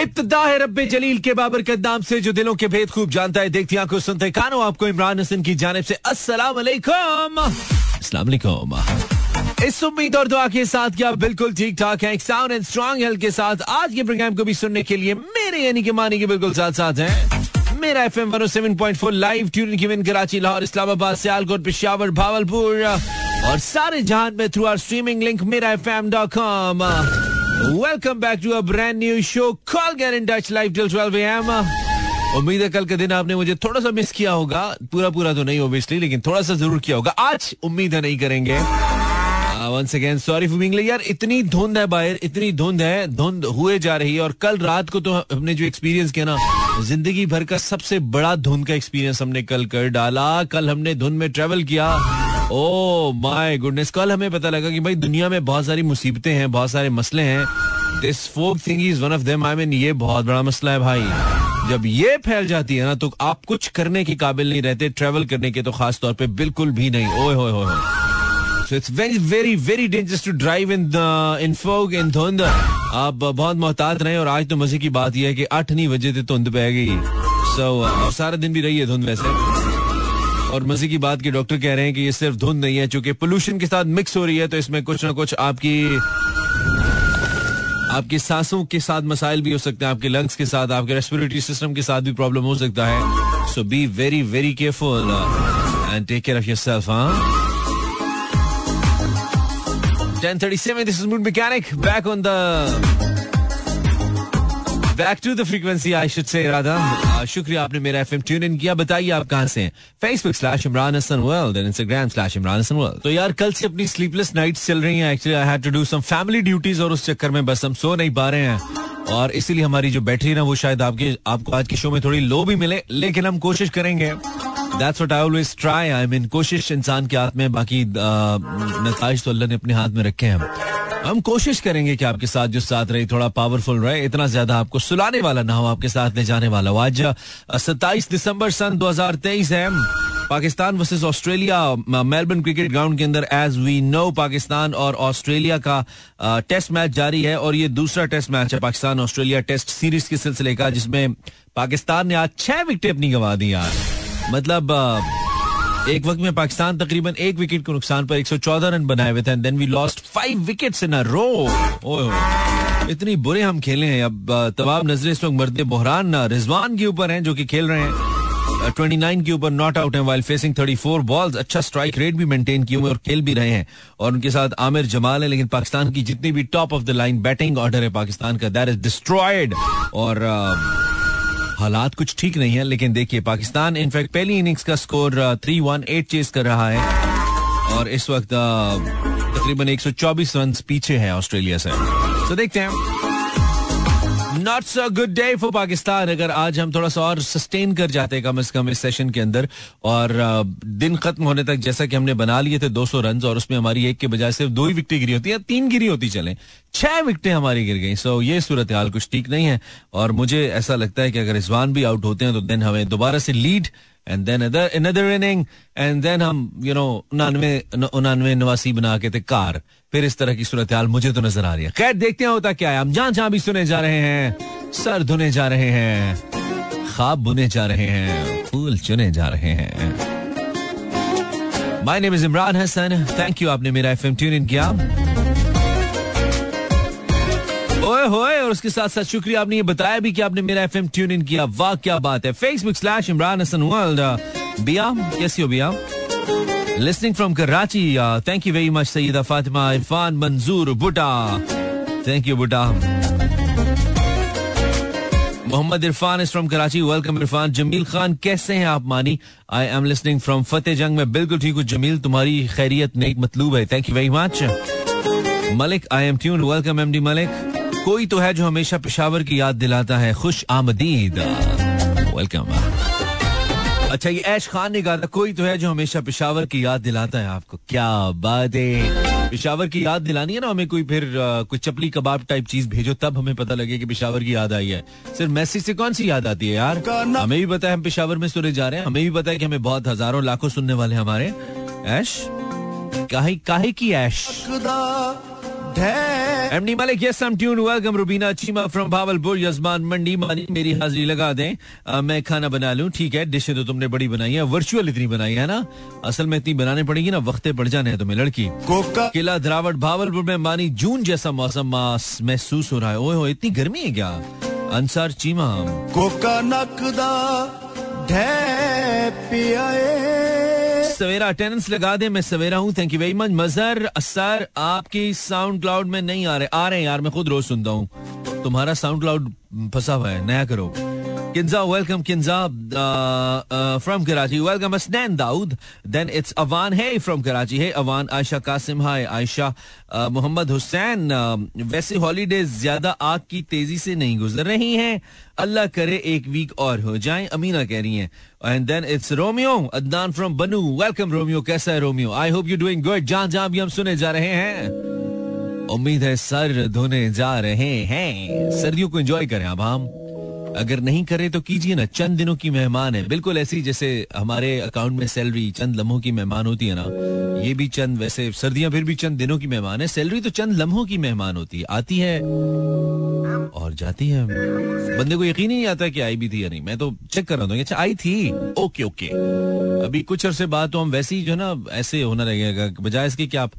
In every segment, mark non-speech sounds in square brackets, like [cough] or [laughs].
इब्तदा है रब्बे जलील के बाबर के नाम से, जो दिलों के भेद खूब जानता है। देखती आँखों सुनते कानो, आपको इमरान हसन की जानब से अस्सलाम अस्सलाम इस उम्मीद और दुआ के साथ क्या बिल्कुल ठीक ठाक है साउंड एंड स्ट्रॉन्ग हेल्थ के साथ। आज के प्रोग्राम को भी सुनने के लिए मेरे, यानी कि मानी के बिल्कुल साथ साथ हैं। मेरा F M one seven point four live tune की कराची, लाहौर, इस्लामाबाद, सियालकोट, पिशावर, भावलपुर और सारे जहान में थ्रू आर स्ट्रीमिंग लिंक मेरा F M dot com welcome back to a brand new show call get in touch live till 12 M उम्मीद है कल के दिन आपने मुझे थोड़ा सा मिस किया होगा। पूरा पूरा तो नहीं ओबियसली लेकिन थोड़ा सा ज़रूर किया होगा। आज उम्मीद है नहीं करेंगे। Once again sorry for being यार, इतनी धुंध है बाहर, इतनी धुंध है, धुंध हुए जा रही है, और कल रात को तो हमने जो एक्सपीरियंस किया ना, ज़िंदगी भर का सबसे बड़ा धुंध का एक्सपीरियंस हमने कल कर डाला। कल हमने धुंध में ट्रेवल किया। ओ माय गुडनेस कल हमें पता लगा कि भाई दुनिया में बहुत सारी मुसीबतें हैं बहुत सारे मसले हैं। This fog thing is one of them I mean ये बहुत बड़ा मसला है भाई। जब ये फैल जाती है ना तो आप कुछ करने के काबिल नहीं रहते ट्रेवल करने के तो खास तौर पे बिल्कुल भी नहीं। ओए होए होए so it's very very very dangerous to drive in in fog in धुंध आप बहुत मोहतात रहे और आज तो मज़े की बात यह है कि आठ नहीं बजे थे धुंध पै गई सो so, सारा दिन भी रही है धुंध वैसे। और मज़े की बात की डॉक्टर कह रहे हैं कि ये सिर्फ़ धुंध नहीं है, चूँकि पोल्यूशन के साथ मिक्स हो रही है तो इसमें कुछ ना कुछ आपकी आपकी सांसों के साथ मसाइल भी हो सकते हैं, आपके लंग्स के साथ, आपके रेस्पिरेटरी सिस्टम के साथ भी प्रॉब्लम हो सकता है। So be very very careful and take care of your self हाँ 1037 this is mood mechanic, back on the back to the frequency I should say Radha शुक्रिया आपने मेरा एफएम ट्यून इन किया। बताइए आप कहाँ से हैं? Facebook slash Imran Hasan world and Instagram slash Imran Hasan world तो यार, कल से अपनी स्लीपलेस नाइट्स चल रही हैं। Actually I had to do some family duties और उस चक्कर में बस हम सो नहीं पा रहे हैं। और इसीलिए हमारी जो बैटरी ना, वो शायद आपके, आपको आज के शो में थोड़ी लो भी मिले, लेकिन हम कोशिश करेंगे। That's what I always try I mean कोशिश इंसान के हाथ में, बाकी नताज तो अल्लाह ने अपने हाथ में रखे हैं। हम कोशिश करेंगे कि आपके साथ जो साथ रहे, थोड़ा पावरफुल रहे। इतना ज़्यादा आपको सुलाने वाला ना हो, आपके साथ ले जाने वाला हो। आज सत्ताईस दिसंबर सन 2023 है। Pakistan versus Australia Melbourne cricket ground के अंदर एज वी नो पाकिस्तान और ऑस्ट्रेलिया का टेस्ट मैच जारी है और ये दूसरा टेस्ट मैच है पाकिस्तान ऑस्ट्रेलिया टेस्ट सीरीज़ के सिलसिले का, जिसमें पाकिस्तान ने आज छह विकेट अपनी गंवा दी यार। मतलब एक वक्त में पाकिस्तान तकरीबन एक विकेट के नुकसान पर 114 रन बनाए हुए थे and then we lost five wickets in a row इतनी बुरे हम खेले हैं। अब तमाम नज़रें इस वक्त मर्द बहरान रिजवान के ऊपर हैं जो कि खेल रहे हैं। 29 के ऊपर नॉट आउट है वाइल फेसिंग 34 बॉल्स अच्छा स्ट्राइक रेट भी मेंटेन किए हुए और खेल भी रहे हैं। और उनके साथ आमिर जमाल है, लेकिन पाकिस्तान की जितनी भी top of the line batting order है पाकिस्तान का दैट इज़ डिस्ट्रॉयड और हालात कुछ ठीक नहीं है, लेकिन देखिए, पाकिस्तान इनफैक्ट पहली इनिंग्स का score three one eight chase कर रहा है। और इस वक्त तकरीबन 124 रन पीछे है ऑस्ट्रेलिया से। तो देखते हैं। Not a good day for Pakistan अगर आज हम थोड़ा सा और सस्टेन कर जाते कम अज कम इस सेशन के अंदर, और दिन खत्म होने तक जैसा कि हमने बना लिए थे 200 रन और उसमें हमारी एक के बजाय सिर्फ़ दो ही विकटें गिरी होती है, तीन गिरी होती चले। छह विकटें हमारी गिर गई। सो ये सूरत हाल कुछ ठीक नहीं है, और मुझे ऐसा लगता है कि अगर रिजवान भी आउट होते हैं तो देन हमें दोबारा से lead and then other another inning and then हम यू नो उनानवे उनानवे नवासी बना के थे कार. फिर इस तरह की सूरत हाल मुझे तो नज़र आ रही है। खैर, देखते हैं होता क्या है। हम जहाँ जहाँ भी सुने जा रहे हैं। सर धुने जा रहे हैं। खाब बुने जा रहे हैं। फूल चुने जा रहे हैं। My name is Imran Hasan thank you आपने मेरा एफएम ट्यून इन किया। ओए होए, और उसके साथ साथ शुक्रिया, आपने ये बताया भी कि आपने मेरा एफएम ट्यून इन किया। वाह, क्या बात है। Facebook slash Imran Hasan world Bia, कैसी हो Bia? Listening from Karachi thank you very much Saeeda Fatima Irfan Manzoor Buta thank you Buta Mohammad Irfan is from Karachi welcome Irfan Jameel Khan कैसे हैं आप, Mani? I am listening from Fateh Jang में बिल्कुल ठीक हूँ जमील तुम्हारी खैरियत नेक मतलूब है। Thank you very much Malik I am tune welcome M D Malik कोई तो है जो हमेशा पेशावर की याद दिलाता है, खुश आमदीद। वेलकम अच्छा ये ऐश खान ने कहा था, कोई तो है जो हमेशा पेशावर की याद दिलाता है आपको। क्या बात। है पेशावर की याद दिलानी है ना हमें कोई फिर कोई चपली कबाब टाइप चीज़ भेजो, तब हमें पता लगे कि पेशावर की याद आई है। सिर्फ़ मैसेज से कौन सी याद आती है यार? हमें भी पता है हम पेशावर में सुने जा रहे हैं। हमें भी पता है कि हमें बहुत हज़ारों लाखों सुनने वाले हमारे। ऐश? काहे काहे की ऐश? MD Malik yes I am tune welcome Rubina Cheema from Bahawalpur Yazman Mandi Mani मेरी हाजिरी लगा दें। आ, मैं खाना बना लूँ। ठीक है डिशें तो तुमने बड़ी बनाई है। वर्चुअल इतनी बनाई है ना? असल में इतनी बनाने पड़ेगी ना वक्ते पड़ जाने हैं तुम्हें लड़की। कोका किला धरावट भावलपुर में मानी जून जैसा मौसम महसूस हो रहा है। ओए हो इतनी गर्मी है क्या? अंसार चीमा। कोका नकदा ढे पियाए। सवेरा अटेंडेंस लगा दे, मैं सवेरा हूँ thank you very much Mazhar sir आपकी साउंड क्लाउड में नहीं आ रहे आ रहे हैं यार, मैं खुद रोज सुनता हूँ। तुम्हारा साउंड क्लाउड फंसा हुआ है, नया करो। Kinza, welcome Kinza uh, uh, from Karachi. Welcome Asnan Daud. Then it's Avan Hey from Karachi. Hey Avan, Aisha Kasim hi. Aisha uh, Muhammad Hussain. Uh, वैसे हॉलीडेज ज़्यादा आग की तेज़ी से नहीं गुजर रही हैं अल्लाह करे एक वीक और हो जाए अमीना कह रही हैं and then it's Romeo Adnan from Bannu welcome Romeo कैसा है Romeo I hope you doing good जहाँ जहाँ भी हम सुने जा रहे हैं उम्मीद है सर धोने जा रहे हैं सर्दियों को एंजॉय करें अब हम अगर नहीं करे तो कीजिए ना, चंद दिनों की मेहमान है। बिल्कुल ऐसी जैसे हमारे अकाउंट में सैलरी चंद लम्हों की मेहमान होती है ना, ये भी चंद, वैसे सर्दियाँ फिर भी चंद दिनों की मेहमान है। सैलरी तो चंद लम्हों की मेहमान होती है, आती है और जाती है। बंदे को यकीन ही नहीं आता कि आई भी थी या नहीं। मैं तो चेक कर रहा हूँ अच्छा आई थी। ओके ओके अभी कुछ अरसे बाद तो हम वैसे ही जो ना, ऐसे होना लगेगा बजाय इसके कि आप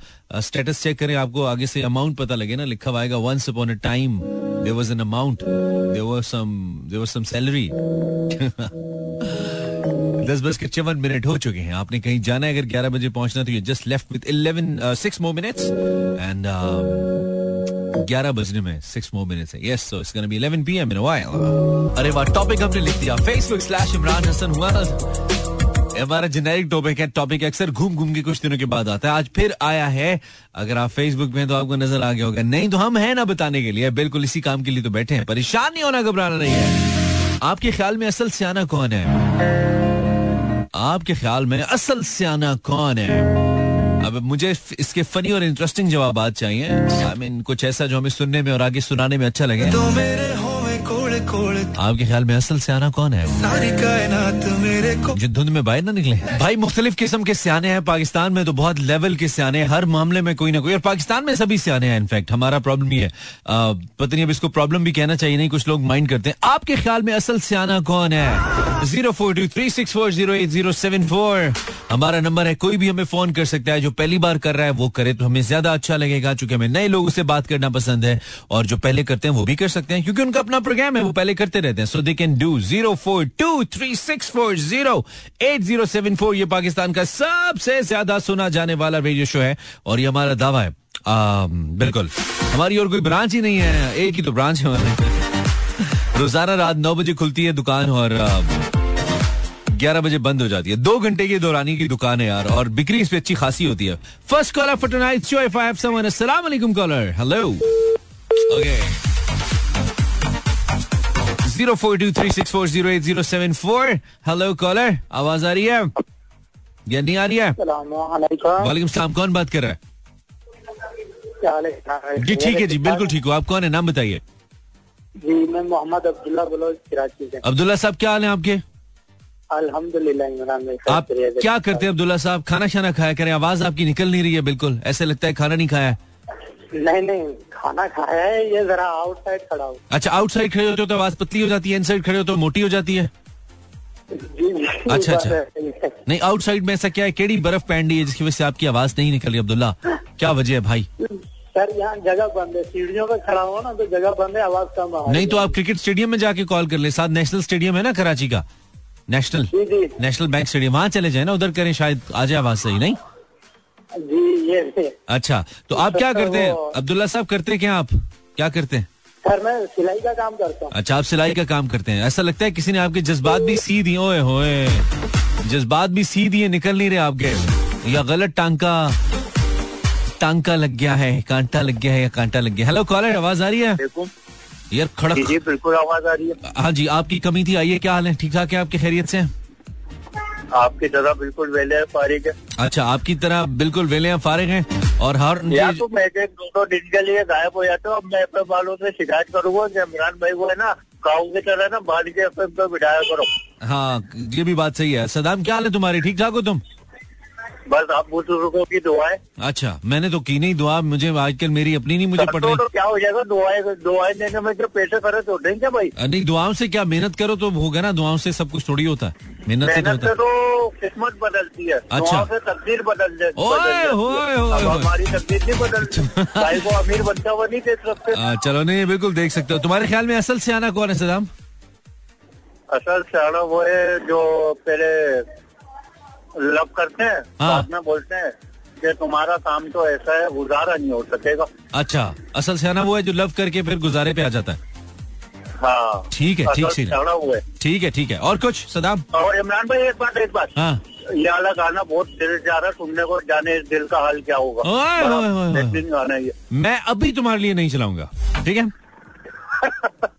स्टेटस चेक करें, आपको आगे से अमाउंट पता लगे ना, लिखा हुआ आएगा once upon a time there was an amount there was some there was some salary दस बज के चौवन मिनट हो चुके हैं। आपने कहीं जाना है, अगर ग्यारह बजे पहुँचना तो ये just left with eleven six more minutes and ग्यारह बजने में सिक्स मोर मिनट्स है। Yes so it's be 11 PM in a while अरे वाह टॉपिक हमने लिख दिया। फेसबुक स्लैश इमरान हसन हुआ। हमारा जेनेरिक टॉपिक है टॉपिक अक्सर घूम घूम के कुछ दिनों के बाद आता है। आज फिर आया है। अगर आप फेसबुक में तो आपको नज़र आ गया होगा। नहीं तो हम हैं ना बताने के लिए। बिल्कुल इसी काम के लिए तो बैठे हैं। परेशान नहीं होना, घबराना नहीं है। आपके ख्याल में असल सियाना कौन है? आपके ख्याल में असल सियाना कौन है? अब मुझे इसके फनी और इंटरेस्टिंग जवाब चाहिए। आई मीन कुछ ऐसा जो हमें सुनने में और आगे सुनाने में अच्छा लगे। आपके ख्याल में असल सियाना कौन है? सारी कायनात मेरे को जो धुंध में बाहर ना निकले। भाई मुख्तलिफ़ किस्म के सियाने हैं। पाकिस्तान में तो बहुत लेवल के सियाने हर मामले में कोई ना कोई और पाकिस्तान में सभी सियाने हैं इनफैक्ट हमारा प्रॉब्लम ही। है पता नहीं अब इसको प्रॉब्लम भी कहना चाहिए नहीं कुछ लोग माइंड करते हैं। आपके ख्याल में असल सियाना कौन है? Zero four two three six four zero eight zero seven four हमारा नंबर है कोई भी हमें फ़ोन कर सकता है जो पहली बार कर रहा है वो करे। तो हमें ज़्यादा अच्छा लगेगा चूँकि हमें नए लोगों से बात करना पसंद है और जो पहले करते हैं वो भी कर सकते हैं क्योंकि उनका अपना प्रोग्राम है वो पहले करते रहते हैं। So they can do zero four two three six four zero eight zero seven four ये पाकिस्तान का सबसे ज़्यादा सुना जाने वाला रेडियो शो है और ये हमारा दावा है। आ, बिल्कुल। हमारी और कोई ब्रांच ही नहीं है। एक ही तो ब्रांच है हमारे। रोज़ाना रात नौ बजे खुलती है दुकान और ग्यारह बजे बंद हो जाती है। दो घंटे की दौरानी की दुकान है यार और बिक्री इस पे अच्छी खासी होती है। First caller for tonight show if I have someone अस्सलाम वालेकुम caller hello okay zero four two three six four zero eight zero seven four hello caller आवाज़ आ रही है? या नहीं आ रही है? वालेकुम सलाम कौन बात कर रहा है? जी ठीक है जी बिल्कुल ठीक हो। आप कौन है? नाम बताइए। जी मैं मोहम्मद अब्दुल्ला बलोच कराची से। अब्दुल्ला साहब क्या हाल है आपके? अल्हम्दुलिल्लाह इमरान भाई आप क्या करते हैं अब्दुल्ला साहब? खाना शाना खाया करें? आवाज़ आपकी निकल नहीं रही है बिल्कुल। ऐसे लगता है खाना नहीं खाया। नहीं नहीं खाना खाया है ये जरा आउटसाइड खड़ा हूँ। अच्छा आउटसाइड खड़े होते हो तो आवाज़ पतली हो जाती है इनसाइड खड़े हो तो मोटी हो जाती है? जी जी अच्छा अच्छा। नहीं आउटसाइड में ऐसा क्या है? केड़ी बर्फ़ पहन ली है जिसकी वजह से आपकी आवाज़ नहीं निकल रही अब्दुल्ला? क्या वजह है भाई? सर यहाँ जगह बंद है। सीढ़ियों पे खड़ा हुआ ना तो जगह बंद है आवाज़ कम आ नहीं तो आप क्रिकेट स्टेडियम में जाके कॉल कर ले। साथ नेशनल स्टेडियम है ना कराची का? नेशनल? National bank stadium. वहाँ चले जाए ना उधर करें शायद आ जाए आवाज़ सही नहीं? जी ये। अच्छा तो आप क्या करते हैं? अब्दुल्ला साहब करते क्या आप? क्या करते हैं? सर मैं सिलाई का काम करता हूँ। अच्छा आप सिलाई का काम करते हैं। ऐसा लगता है किसी ने आपके जज्बात भी सी दिए ओए होए। जज्बात भी सी दिए निकल नहीं रहे आपके। या गलत टांका टांका लग गया है कांटा लग गया है या कांटा लग गया हेलो कॉलर आवाज़ आ रही है? यार खड़क जी बिल्कुल आवाज़ आ रही है। हाँ जी आपकी कमी थी आइए क्या हाल है? ठीक ठाक है आपकी खैरियत से? आपकी तरह बिल्कुल वेले फारिग है। अच्छा आपकी तरह बिल्कुल वेले फारिग है? और हर या तो मैं एक दो दो दिन के लिए गायब हो जाता हूँ अब मैं अपने बालों से शिकायत करूँगा कि इमरान भाई को है ना काऊ की तरह ना बाल के बिठाया करो। हाँ ये भी बात सही है। सदाम क्या हाल है तुम्हारी? ठीक ठाक हो तुम? बस आप बुज़ुर्गों की दुआएँ अच्छा मैंने तो की नहीं दुआ मुझे आजकल मेरी अपनी नहीं मुझे कर पड़ रही तो क्या हो जाएगा दुआएँ दुआएँ देने में जो पैसे खर्च होते हैं क्या भाई? नहीं दुआओं से क्या मेहनत करो तो होगा ना दुआओं से सब कुछ थोड़ी होता है मेहनत से तो होता। तो किस्मत बदलती है अच्छा। से तकदीर बदल जा- ओए, बदल जाती। ओए, ओए, अब ओए। हमारी तकदीर नहीं बदलती [laughs] भाई को अमीर बनता हुआ नहीं देख सकते। चलो नहीं बिल्कुल देख सकते हो। तुम्हारे ख्याल में असल से आना कौन है सदाम? असल सियाना वो है जो पहले लव करते हैं हाँ। बाद में बोलते हैं कि तुम्हारा काम तो ऐसा है गुजारा नहीं हो सकेगा। अच्छा असल से आना वो है जो लव करके फिर गुजारे पे आ जाता है। हाँ। ठीक है, ठीक। है। ठीक है ठीक है। और कुछ सदाम? और इमरान भाई एक बात एक बात। हाँ। ये वाला गाना बहुत दिल जा रहा है सुनने को जाने इस दिल का हाल क्या होगा। ओए, ओए, ओए, गाना ये। मैं अभी तुम्हारे लिए नहीं चलाऊँगा। ठीक है? [laughs]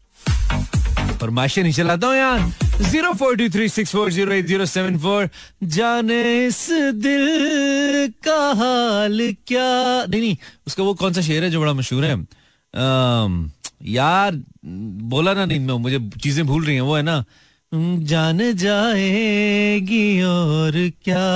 फरमाइशें नहीं चलाता हूँ यार। Zero four two three six four zero eight zero seven four जाने इस दिल का हाल क्या? नहीं नहीं उसका वो कौन सा शेर है जो बड़ा मशहूर है? अम, यार बोला ना नहीं मैं मुझे चीज़ें भूल रही हैं वो है ना। जान जाएगी और क्या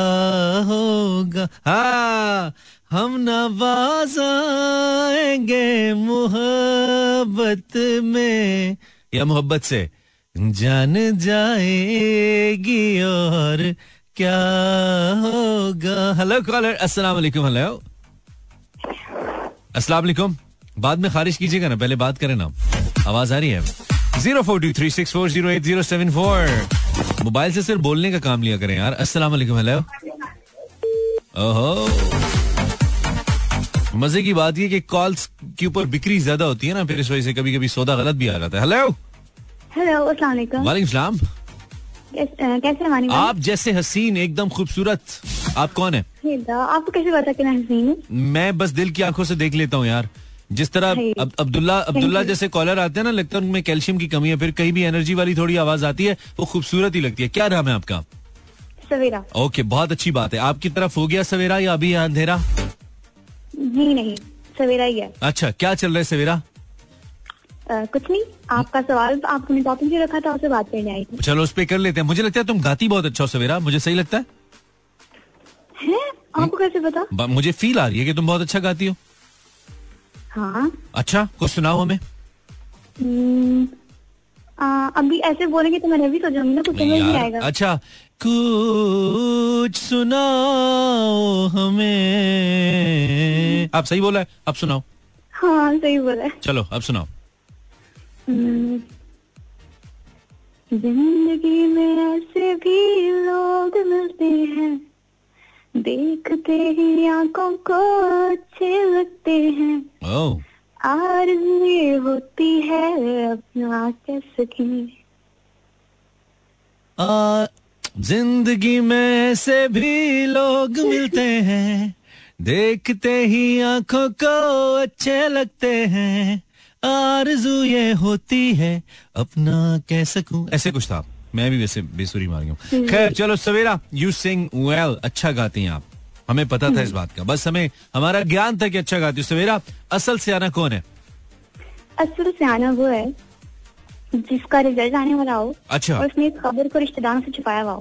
होगा? हाँ हम नवाज़ आएँगे मोहब्बत में। या मोहब्बत से, जान जाएगी और क्या होगा। हेलो कॉलर अस्सलाम वालेकुम हेलो अस्सलाम वालेकुम बाद में खारिज कीजिएगा ना, पहले बात करें ना। आवाज़ आ रही है। Zero four two three six four zero eight zero seven four. Mobile से सिर्फ़ बोलने का काम लिया करें यार। अस्सलाम वालेकुम हेलो ओहो। मज़े की बात ये कि कॉल्स के ऊपर बिक्री ज़्यादा होती है ना फिर इस वजह से कभी कभी सौदा गलत भी आ जाता है। हेलो हेलो अस्सलाम वालेकुम सलाम। कैसे हैं? आप जैसे हसीन एकदम खूबसूरत। आप कौन है? आपको कैसे पता कि मैं हसीन हूँ? मैं बस दिल की आँखों से देख लेता हूँ यार। जिस तरह। अब, अब्दुल्ला अब्दुल्ला जैसे कॉलर आते हैं ना लगता है उनमें कैल्शियम की कमी है फिर कहीं भी एनर्जी वाली थोड़ी आवाज़ आती है वो खूबसूरत ही लगती है। क्या नाम है आपका? सवेरा। ओके बहुत अच्छी बात है। आपकी तरफ़ हो गया सवेरा या अभी अंधेरा? जी नहीं सवेरा ही है। अच्छा क्या चल रहा है सवेरा? कुछ नहीं आपका सवाल आपने टॉपिक जो रखा था उससे बात करने आई थी। चलो उस पे कर लेते हैं। मुझे लगता है तुम गाती बहुत अच्छा हो सवेरा मुझे सही लगता है? हैं? आपको कैसे पता? मुझे फील आ रही है कि तुम बहुत अच्छा गाती हो। हाँ। अच्छा कुछ सुनाओ हमें। हम्म, अभी ऐसे बोलेंगे तो मैंने भी सोचूँगी ना कुछ समझ नहीं आएगा। अच्छा कुछ सुनाओ हमें। आप सही बोला है अब सुनाओ। हाँ सही बोला है। चलो अब सुनाओ। हम्म, ज़िंदगी में ऐसे भी लोग मिलते हैं। देखते ही आँखों को अच्छे लगते हैं। आरज़ू ये होती है अपना कैसे? की ज़िंदगी में ऐसे भी लोग मिलते हैं। देखते ही आँखों को अच्छे लगते हैं। आरज़ू ये होती है अपना कह सकूँ? ऐसे कुछ था। मैं भी वैसे बेसुरी मार गया हूँ। खैर चलो सवेरा यू सिंग वेल अच्छा गाती हैं आप। हमें पता था इस बात का। बस हमें हमारा ज्ञान था कि अच्छा गाती हो। सवेरा असल सियाना कौन है? असल सियाना वो है। जिसका रिज़ल्ट आने वाला हो अच्छा। और उसने खबर को रिश्तेदारों से छुपाया हुआ हो।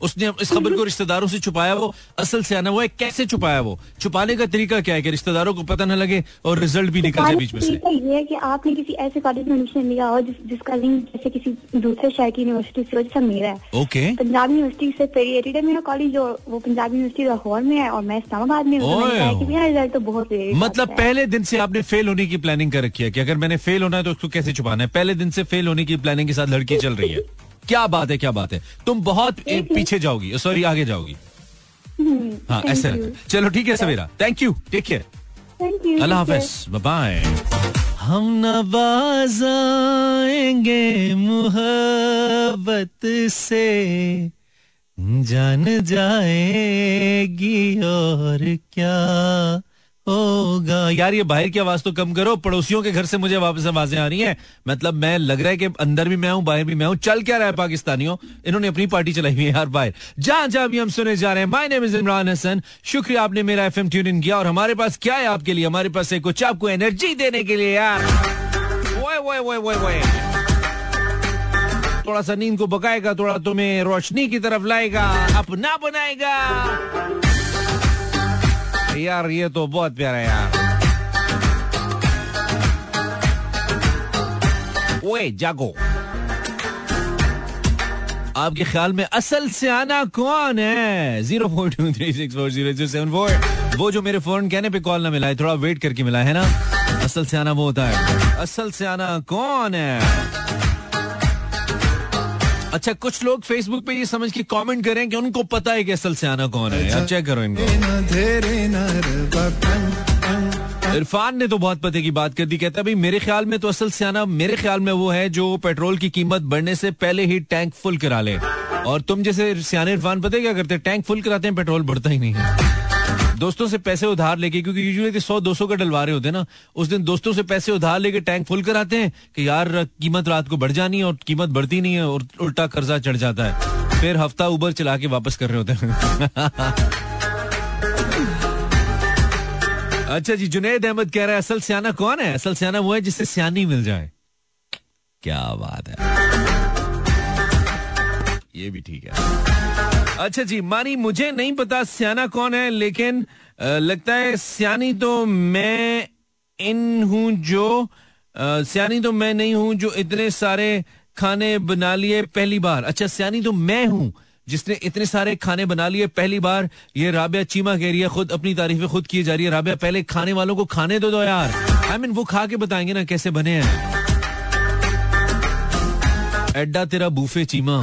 उसने इस खबर को रिश्तेदारों से छुपाया वो असल से आना वो है कैसे छुपाया वो? छुपाने का तरीका क्या है कि रिश्तेदारों को पता न लगे और रिज़ल्ट भी निकल जाए बीच में से? ये है कि आपने किसी ऐसे कॉलेज में एडमिशन लिया हो जिस, जिसका लिंक जैसे किसी दूसरे शहर की यूनिवर्सिटी से जैसा मेरा है। ओके। पंजाब यूनिवर्सिटी से पेरिएटेड है मेरा कॉलेज वो पंजाब यूनिवर्सिटी लाहौर में है और मैं इस्लामाबाद में तो मेरा रिज़ल्ट तो बहुत मतलब पहले दिन से आपने फेल होने की प्लानिंग कर रखी है कि अगर मैंने फेल होना है तो उसको कैसे छुपाना है? पहले दिन से फेल होने की प्लानिंग के साथ लड़की चल रही है। क्या बात है क्या बात है। तुम बहुत पीछे जाओगी सॉरी आगे जाओगी। हम्म, हाँ ऐसे। चलो ठीक है Savera. Thank you take care अल्लाह. हाफिज। बाय हम नवाज़ आएँगे मोहब्बत से। जान जाएगी और क्या। होगा। यार, ये बाहर की आवाज़ तो कम करो। पड़ोसियों के घर से मुझे वापस आवाज़ें आ रही हैं। मतलब मैं लग रहा है कि अंदर भी मैं हूँ, बाहर भी मैं हूँ। चल क्या रहा है पाकिस्तानियों? इन्होंने अपनी पार्टी चलाई हुई है यार, बाहर। जहाँ जहाँ भी हम सुने जा रहे हैं। My name is Imran Hasan शुक्रिया आपने मेरा एफएम ट्यून इन किया। और हमारे पास क्या है आपके लिए? हमारे पास है कुछ आपको एनर्जी देने के लिए यार। ओए ओए ओए ओए ओए। थोड़ा सा नींद को बकाएगा, थोड़ा तुम्हें रोशनी की तरफ़ लाएगा, अपना बनाएगा। यार ये तो बहुत प्यारा है यार ओए जागो आपके ख्याल में असल से आना कौन है? Zero four two three six four zero zero seven four वो जो मेरे फ़ोन कहने पे कॉल ना मिला है, थोड़ा वेट करके मिला है ना? असल से आना वो होता है। असल से आना कौन है? अच्छा कुछ लोग फेसबुक पे ये समझ के कमेंट करें कि उनको पता है कि असल से आना कौन है। चेक करो इनको। इरफान ने तो बहुत पते की बात कर दी, कहता है, भाई, मेरे ख्याल में तो असल सियाना, मेरे ख्याल में वो है जो पेट्रोल की कीमत बढ़ने से पहले ही टैंक फुल करा ले। और तुम जैसे सियाने इरफान, पते क्या करते हैं? टैंक फुल कराते हैं, पेट्रोल बढ़ता ही नहीं है। दोस्तों से पैसे उधार लेके, क्योंकि यूजुअली सौ, दो सौ का डलवा रहे होते हैं ना, उस दिन दोस्तों से पैसे उधार लेके टैंक फुल कराते हैं कि यार, कीमत रात को बढ़ जानी है और कीमत बढ़ती नहीं है और उल्टा कर्जा चढ़ जाता है। फिर हफ़्ता उबर चला के वापस कर रहे होते हैं। [laughs] अच्छा जी, जुनेद अहमद कह रहा है, असल सियाना कौन है? असल सियाना वो है जिससे सियानी मिल जाए। क्या बात है। ये भी ठीक है। अच्छा जी मानी मुझे नहीं पता सियाना कौन है लेकिन अ, लगता है सियानी तो मैं इन हूँ जो अ, सियानी तो मैं नहीं हूँ जो इतने सारे खाने बना लिए पहली बार। अच्छा सियानी तो मैं हूँ जिसने इतने सारे खाने बना लिए पहली बार। ये राबिया चीमा कह रही है खुद अपनी तारीफें खुद की जा रही है। राबिया पहले खाने वालों को खाने दो दो यार। आई I मीन mean, वो खा के बताएँगे ना कैसे बने हैं। एड्डा तेरा बूफे चीमा।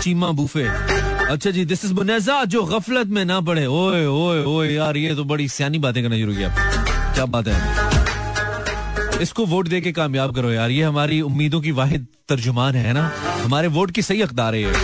चीमा बूफे। अच्छा जी दिस इज़ बुनेजा जो गफलत में ना पड़े। ओए ओए ओए, यार, ये तो बड़ी सियानी बातें करना शुरू किया क्या बात है? इसको वोट दे के कामयाब करो यार। ये हमारी उम्मीदों की वाहिद तर्जुमान है ना? हमारे वोट की सही हकदार है [laughs]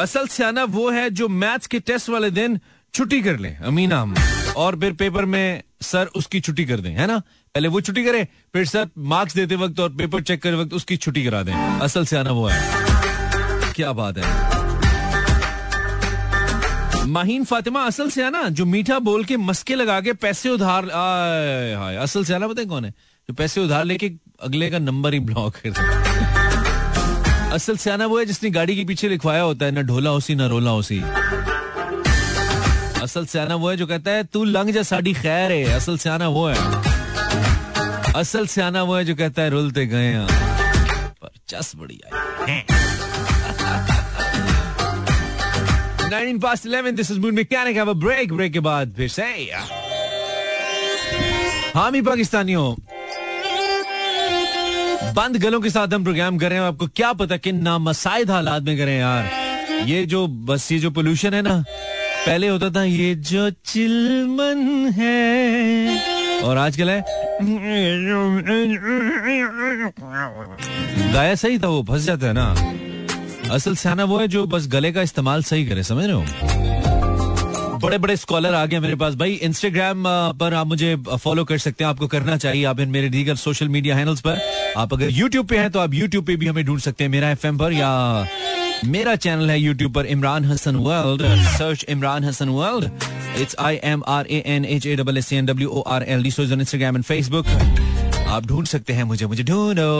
असल सियाना वो है जो मैथ्स के टेस्ट वाले दिन छुट्टी कर ले, अमीना और फिर पेपर में सर उसकी छुट्टी कर दें, है ना? पहले वो छुट्टी करे, फिर सर मार्क्स देते वक्त और पेपर चेक करते वक्त उसकी छुट्टी करा दें। असल सियाना वो है। क्या बात है। माहीन फातिमा, असल से आना, जो मीठा बोल के मस्के लगा के पैसे उधार हाय, असल से आना है कौन है? जो पैसे उधार लेके अगले का नंबर ही ब्लॉक कर असल से आना वो है जिसने गाड़ी के पीछे लिखवाया होता है, ना ढोला उसी ना रोला उसी असल से आना वो है जो कहता है, तू लंग जा साड़ी खैर है। असल से आना वो है। असल से आना वो है जो कहता है रुलते गए पर चस बढ़िया है। 19 past 11 this is Moon Mechanic. Have a break break के बाद फिर से। हामी पाकिस्तानियों। बंद गलों के साथ हम प्रोग्राम कर रहे हैं आपको क्या पता कि नामसाइद हालात में करें यार। ये जो बस ये जो पोल्यूशन है ना पहले होता था ये जो चिलमन है। और आजकल है गाया सही था वो, फंस जाता है ना। असल सियाना वो है जो बस गले का इस्तेमाल सही करे, समझ रहे हो? बड़े बड़े स्कॉलर आ गए मेरे पास। भाई इंस्टाग्राम पर आप मुझे फॉलो कर सकते हैं, आपको करना चाहिए। आप इन मेरे दीगर सोशल मीडिया हैंडल्स पर। आप अगर यूट्यूब पे हैं तो आप यूट्यूब पे भी हमें ढूंढ सकते हैं, मेरा FM पर या मेरा चैनल है यूट्यूब पर Imran Hasan world search Imran Hasan world it's I M R A N H A double S N W O R L D Instagram and Facebook आप ढूंढ सकते हैं मुझे मुझे ढूंढो।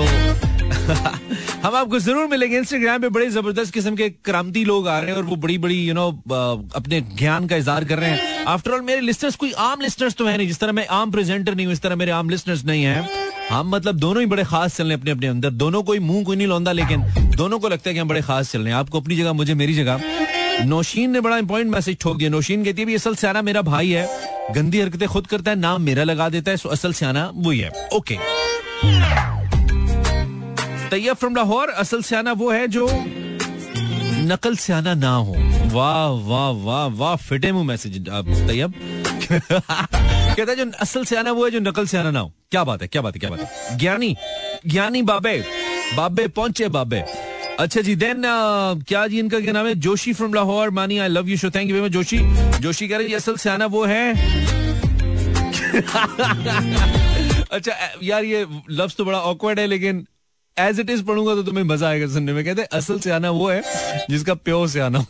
[laughs] हम आपको ज़रूर मिलेंगे इंस्टाग्राम पे। बड़े ज़बरदस्त किस्म के क्रांति लोग आ रहे हैं और वो बड़ी बड़ी यू नो अपने ज्ञान का इजहार कर रहे हैं। आफ्टर ऑल मेरे लिस्टर्स कोई आम लिस्टर्स तो है नहीं। जिस तरह मैं आम प्रेजेंटर नहीं हूँ, इस तरह मेरे आम लिस्टर्स नहीं है। हम मतलब दोनों ही बड़े खास चल रहे अपने अपने अंदर। दोनों कोई मुँह कोई नहीं लौंदा, लेकिन दोनों को लगता है कि हम बड़े खास चल रहे हैं। आपको अपनी जगह, मुझे मेरी जगह। नौशीन ने बड़ा इंपॉर्टेंट मैसेज ठोक दिया। नौशीन कहती है असल सियाना मेरा भाई है। गंदी हरकतें खुद करता है, नाम मेरा लगा देता है, सो असल सियाना वही है। ओके तैयब फ्रॉम लाहौर असल सियाना वो है जो नकल सियाना ना हो। वाह वाह वाह वाह, फिटे मुँह मैसेज, आप तैयब। कहता है जो असल सियाना वो है, जो नकल सियाना ना हो। क्या बात है, क्या बात है, क्या बात है। ज्ञानी ज्ञानी बाबे बाबे पहुँचे, बाबे। अच्छा जी देन क्या जी इनका क्या नाम है? Joshi from Lahore, Mani I love you show thank you Joshi. Joshi कह रहे जी, असल सियाना वो है। [laughs] अच्छा यार ये लफ्ज तो बड़ा ऑकवर्ड है, लेकिन एज इट इज़ पढ़ूँगा तो तुम्हें मज़ा आएगा सुनने में। कहते असल से आना वो है जिसका प्यो से आना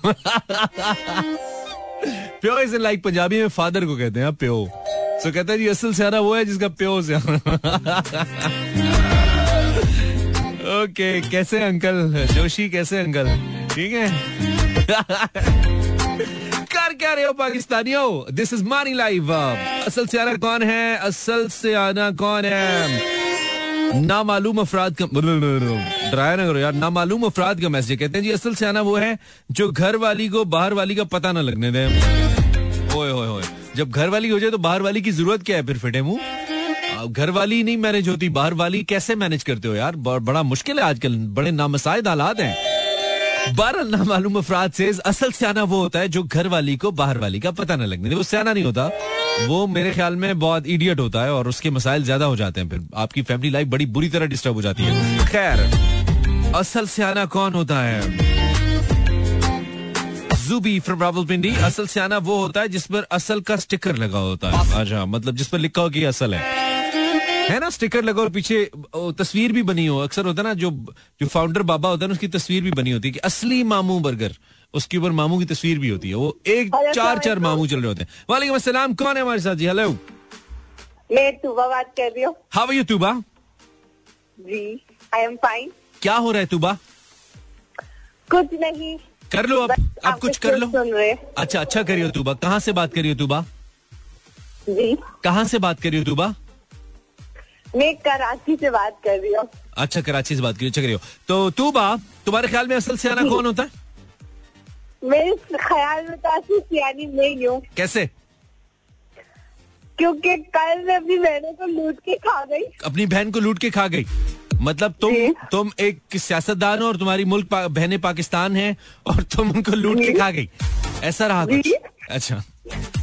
प्यो इज़ लाइक पंजाबी में फादर को कहते हैं प्यो सो so, कहता है जी असल से आना वो है जिसका प्यो से आना ओके कैसे अंकल? जोशी कैसे अंकल? ठीक है? कर क्या रहे हो पाकिस्तानियों? दिस इज़ मानी लाइव असल से आना कौन है? असल से आना कौन है? नामालूम अफराद का डराया ना करो यार, नामालूम अफराद का मैसेज कहते हैं जी, असल से आना वो है जो घर वाली को बाहर वाली का पता ना लगने दें। ओए जब घर वाली हो जाए तो बाहर वाली की ज़रूरत क्या है फिर फिटे मुँह? घर वाली नहीं मैनेज होती, बाहर वाली कैसे मैनेज करते हो यार? बड़ा मुश्किल है आजकल, बड़े नामसाइद हालात हैं। बहरहाल ना मालूम अफराद से असल सियाना वो होता है जो घर वाली को बाहर वाली का पता न लगने वो सियाना नहीं होता। वो मेरे ख्याल में बहुत इडियट होता है और उसके मसाइल ज़्यादा हो जाते हैं फिर। आपकी फैमिली लाइफ बड़ी बुरी तरह डिस्टर्ब हो जाती है। खैर, असल सियाना कौन होता है? जूबी फ्रॉम रावलपिंडी असल सियाना वो होता है जिस पर असल का स्टिकर लगा होता है। अच्छा मतलब जिस पर लिखा हो कि असल है। है ना स्टिकर लगा और पीछे तस्वीर भी बनी हो। अक्सर होता है ना जो जो फाउंडर बाबा होता है ना उसकी तस्वीर भी बनी होती है कि असली मामू बर्गर उसके ऊपर मामू की तस्वीर भी होती है। वो एक चार चार मामू चल रहे होते हैं। वालेकुम अस्सलाम कौन है हमारे साथ? जी हेलो मैं तुबा बात कर रही हूँ। How are you Tuba? Ji I am fine क्या हो रहा है तुबा? कुछ नहीं। कर लो अब बस अब कुछ कर लो। अच्छा अच्छा करियो तुबा। कहाँ से बात करियो तुबा? जी। कहाँ से बात करियो तुबा? मैं कराची से बात कर रही हूँ। अच्छा कराची से बात करियो अच्छा करियो तो तुबा तुम्हारे ख्याल में असल सियाना कौन होता है? मेरे ख्याल में तो ऐसी सियानी नहीं हूँ कैसे? क्योंकि कल मैं अपनी बहनों को लूट के खा गई। अपनी बहन को लूट के खा गई। मतलब तुम तुम एक सियासतदान हो और तुम्हारी मुल्क पा, बहनें पाकिस्तान है और तुम उनको लूट के खा गई। ऐसा रहा कुछ? अच्छा। हाँ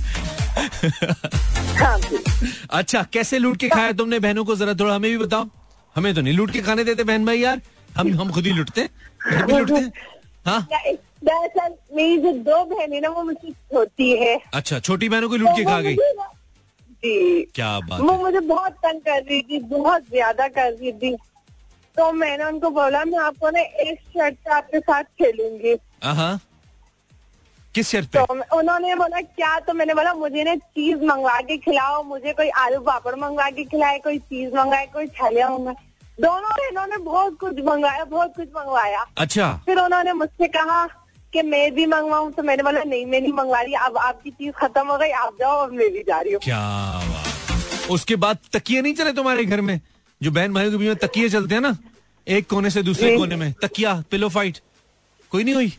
[laughs] अच्छा कैसे लूट के खाया तुमने बहनों को? जरा थोड़ा हमें भी बताओ। हमें तो नहीं लूट के खाने देते बहन भाई यार। हम हम खुद ही लुटते लुटते हैं। हाँ? दरअसल मेरी जो दो बहनें ना वो मुझसे छोटी है। अच्छा छोटी बहनों को लूट के तो खा गई? जी। क्या बात वो मुझे बहुत तंग कर रही थी बहुत ज़्यादा कर रही थी। तो मैंने उनको बोला मैं आपको ना एक शर्ट से आपके साथ खेलूँगी। हाँ। किस शर्त पे? तो उन्होंने बोला क्या? तो मैंने बोला मुझे ना चीज़ मंगवा के खिलाओ मुझे कोई आलू पापड़ मंगवा के खिलाए कोई चीज़ मंगाए कोई छलिया मंगाए दोनों ने बहुत कुछ मंगवाया बहुत कुछ मंगवाया। अच्छा। फिर उन्होंने मुझसे कहा कि मैं भी मंगवाऊं तो मैंने बोला नहीं मैं नहीं मंगवा रही अब आपकी चीज़ खत्म हो गई आप जाओ और मैं भी जा रही हूँ। क्या उसके बाद तकिए नहीं चले तुम्हारे घर में? जो बहन भाइयों के बीच में तकिए चलते हैं ना एक कोने से दूसरे कोने में तकिया पिलो फाइट कोई नहीं हुई?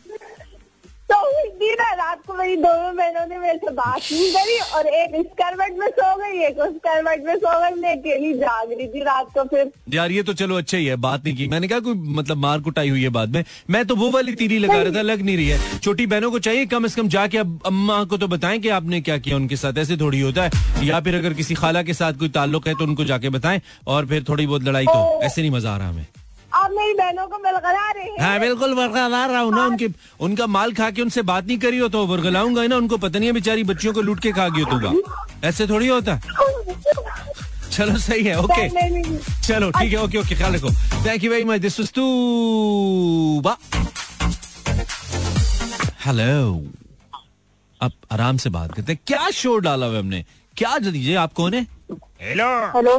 तो उस दिन रात को मेरी दोनों बहनों ने मेरे से बात नहीं करी और एक इस करवट में सो गई एक उस करवट में सो गई। मैं अकेली जाग रही थी रात को फिर। यार ये तो चलो अच्छा ही है बात नहीं की। मैंने कहा कोई मतलब मार कुटाई हुई है बाद में। मैं तो वो वाली तीरी लगा रहा था लग नहीं रही है। छोटी बहनों को चाहिए कम से कम जाके अब अम्मा को तो बताएँ कि आपने क्या किया उनके साथ। ऐसे थोड़ी होता है। या फिर अगर किसी खाला के साथ कोई ताल्लुक है तो उनको जाके बताएँ और फिर थोड़ी बहुत लड़ाई तो ऐसे नहीं मज़ा आ रहा हमें। आप मेरी बहनों को मिलकरा रहे हैं। हाँ बिल्कुल बरकरार रहा हूँ ना उनके उनका माल खा के उनसे बात नहीं करी हो तो वर्गलाऊँगा ही ना उनको पता नहीं है बेचारी बच्चियों को लूट के खा गई हो तूगा ऐसे थोड़ी होता? चलो सही है ओके। चलो ठीक है ओके ओके ख्याल रखो। Thank you very much this Tuba hello अब आराम से बात करते हैं। क्या शोर डाला हुआ हमने? क्या दीजिए आप कौन है? हेलो हेलो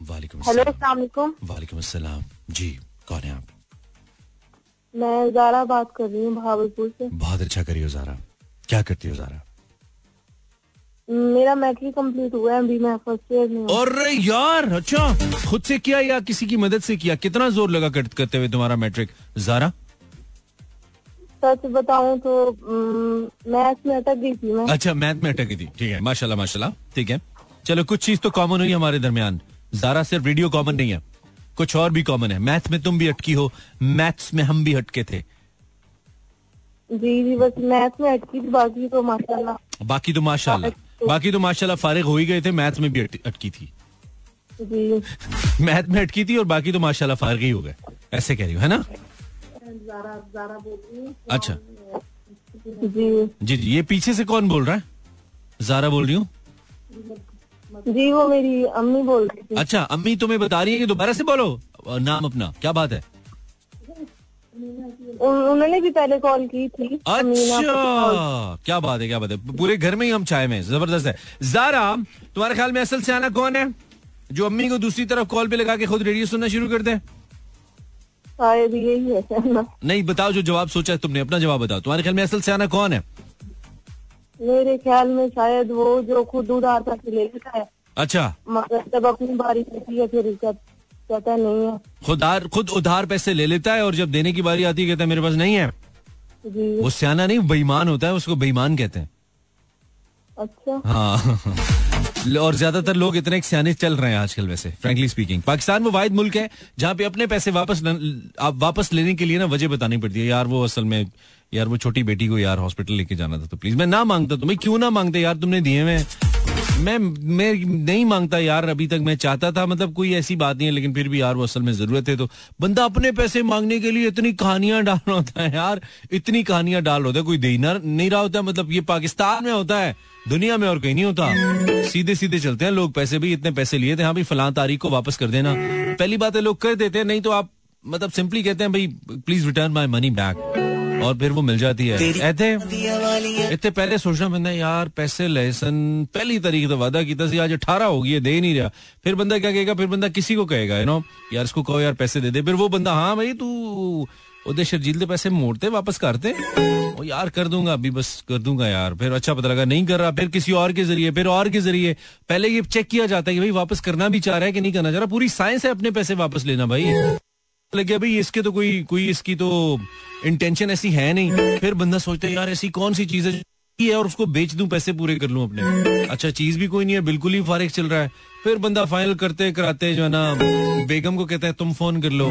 वालेकुम हेलो वालेकुम। अस्सलाम जी कौन है आप? मैं जारा बात कर रही हूँ भावलपुर से। बहुत अच्छा करी हो जारा क्या करती हो जारा मेरा मैट्रिक कंप्लीट हुआ है अभी मैं फ़र्स्ट ईयर में हूँ। अरे यार अच्छा। खुद से किया या किसी की मदद से किया? कितना ज़ोर लगा कर, करते हुए तुम्हारा मैट्रिक जारा सच बताऊँ तो मैथ में अटक गई थी मैं। अच्छा मैथ में अटकी थी। ठीक है माशाल्लाह माशाल्लाह। ठीक है। चलो कुछ चीज़ तो कॉमन हुई हमारे दरमियान। जारा सिर्फ़ वीडियो कॉमन नहीं है। कुछ और भी कॉमन है। मैथ में तुम भी अटकी हो। मैथ्स में हम भी हटके थे। जी जी बस मैथ्स में अटकी थी बाकी तो माशाल्लाह। बाकी तो माशाल्लाह। बाकी तो माशाल्लाह फारिग हो ही गए थे मैथ्स में भी अटकी थी। जी। मैथ में अटकी थी और बाकी तो माशाल्लाह फारिग ही हो गए। ऐसे कह रही हो है ना? अच्छा। जी। जी जी ये पीछे से कौन बोल रहा है? जारा बोल रही हूँ? जी वो मेरी अम्मी बोल रही थी। अच्छा अम्मी तुम्हें बता रही है कि दोबारा से बोलो? नाम अपना क्या बात है? उन्होंने भी पहले कॉल की थी। अच्छा क्या बात है क्या बात है। पूरे घर में ही हम चाय में ज़बरदस्त है। जारा तुम्हारे ख्याल में असल से आना कौन है? जो अम्मी को दूसरी तरफ़ कॉल पे लगा के खुद रेडियो सुनना शुरू कर दे। यही है नहीं बताओ जो जवाब सोचा है तुमने अपना जवाब बताओ। तुम्हारे ख्याल में असल सियाना कौन है? मेरे ख्याल में शायद वो जो खुद उधार पैसे ले लेता है। अच्छा। मगर जब अपनी बारी आती है फिर उसका कहता नहीं है। खुदार खुद उधार पैसे ले लेता है और जब देने की बारी आती है कहता है मेरे पास नहीं है। वो सियाना नहीं बेईमान होता है उसको बेईमान कहते हैं। अच्छा। हाँ। और ज़्यादातर लोग इतने सियाने चल रहे हैं आजकल वैसे फ्रेंकली स्पीकिंग पाकिस्तान वो वाहिद मुल्क है जहाँ पे अपने पैसे वापस न- आप वापस लेने के लिए ना वजह बतानी पड़ती है यार वो असल में यार वो छोटी बेटी को यार हॉस्पिटल लेके जाना था तो प्लीज़ मैं ना माँगता, तुम्हें क्यों ना मांगते? यार तुमने दिए मैं मैं मैं नहीं माँगता यार, अभी तक मैं चाहता था मतलब कोई ऐसी बात नहीं है, लेकिन फिर भी यार वो असल में ज़रूरत है तो बंदा अपने पैसे मांगने के लिए इतनी कहानियाँ डाल होता है यार, इतनी कहानियाँ डाल होता है, कोई दे नहीं रहा होता मतलब ये पाकिस्तान में होता है, दुनिया में और कहीं नहीं होता। सीधे सीधे चलते हैं लोग, पैसे भी इतने पैसे लिए थे हाँ भाई, फलां तारीख को वापस कर देना। पहली बात है, लोग कर देते हैं, नहीं तो आप मतलब सिंपली कहते हैं, भाई please return my money back और फिर वो मिल जाती है। इतने पहले सोचना बंदा यार पैसे लेसन पहली तारीख तो वादा किया आज अठारह होगी है दे नहीं रहा। फिर बंदा क्या कहेगा? फिर बंदा किसी को कहेगा यू नो यार इसको कहो यार पैसे दे दे। फिर वो बंदा हाँ भाई तू ओदे शर्जील दे पैसे मोड़ते वापस करते? ओ यार कर दूँगा अभी बस कर दूँगा यार। फिर अच्छा पता लगा नहीं कर रहा। फिर किसी और के ज़रिए फिर और के ज़रिए। पहले ये चेक किया जाता है कि भाई वापस करना भी चाह रहा है कि नहीं करना चाह रहा? पूरी साइंस है अपने पैसे वापस लेना भाई। लगे भाई इसके तो कोई कोई इसकी तो इंटेंशन ऐसी है नहीं। फिर बंदा सोचता है, यार, ऐसी कौन सी चीज़ है है और उसको बेच दूँ, पैसे पूरे कर लूँ अपने? अच्छा चीज़ भी कोई नहीं है, बिल्कुल ही फारिग चल रहा है। फिर बंदा फाइनल करते, कराते, जो है ना, बेगम को कहता है, तुम फ़ोन कर लो।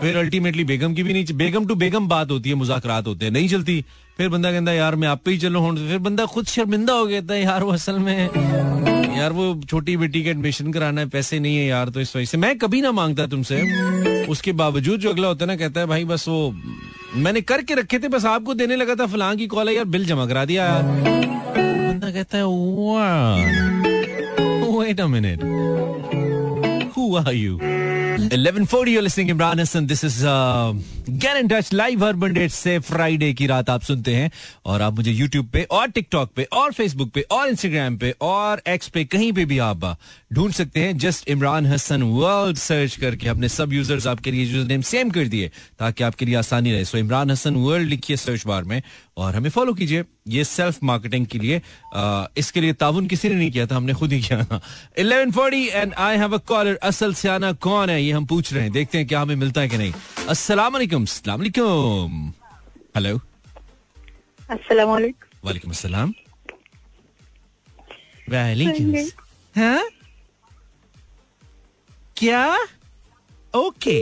फिर अल्टीमेटली बेगम की भी नहीं, बेगम टू बेगम बात होती है, मुजाकरात होते हैं, नहीं चलती। फिर बंदा कहता है, यार, मैं आप पे ही चलो हूँ फिर बंदा खुद शर्मिंदा हो गया था यार, वो असल में, यार, वो छोटी बेटी का एडमिशन कराना है, पैसे नहीं है यार तो इस वजह से मैं कभी ना माँगता तुमसे। उसके बावजूद जो अगला होता है ना, कहता है, भाई, बस वो मैंने करके रखे थे, बस आपको देने लगा था, फलां की कॉल है यार बिल जमा करा दिया यार बंदा कहता है wait a minute Who are you? 1140 you're listening से फ्राइडे की रात आप सुनते हैं, और आप मुझे YouTube पे, और TikTok पे, और Facebook पे, और Instagram पे, और X पे, कहीं पे भी आप ढूंढ सकते हैं। Just Imran Hasan world search करके अपने सब यूज़र्स आपके लिए यूज़र नेम सेम कर दिए ताकि आपके लिए आसानी रहे। सो इमरान हसन वर्ल्ड लिखिए सर्च बार में और हमें फॉलो कीजिए। ये सेल्फ मार्केटिंग के लिए आ, इसके लिए ताउन किसी ने नहीं किया था हमने खुद ही किया eleven forty and I have a caller असल सियाना कौन है? ये हम पूछ रहे हैं देखते हैं क्या हमें मिलता है कि नहीं। अस्सलाम वालेकुम अस्सलाम वालेकुम। हेलो अस्सलाम। वालेकुम वालेकुम अस्सलाम। वालेकुम हाँ? क्या? ओके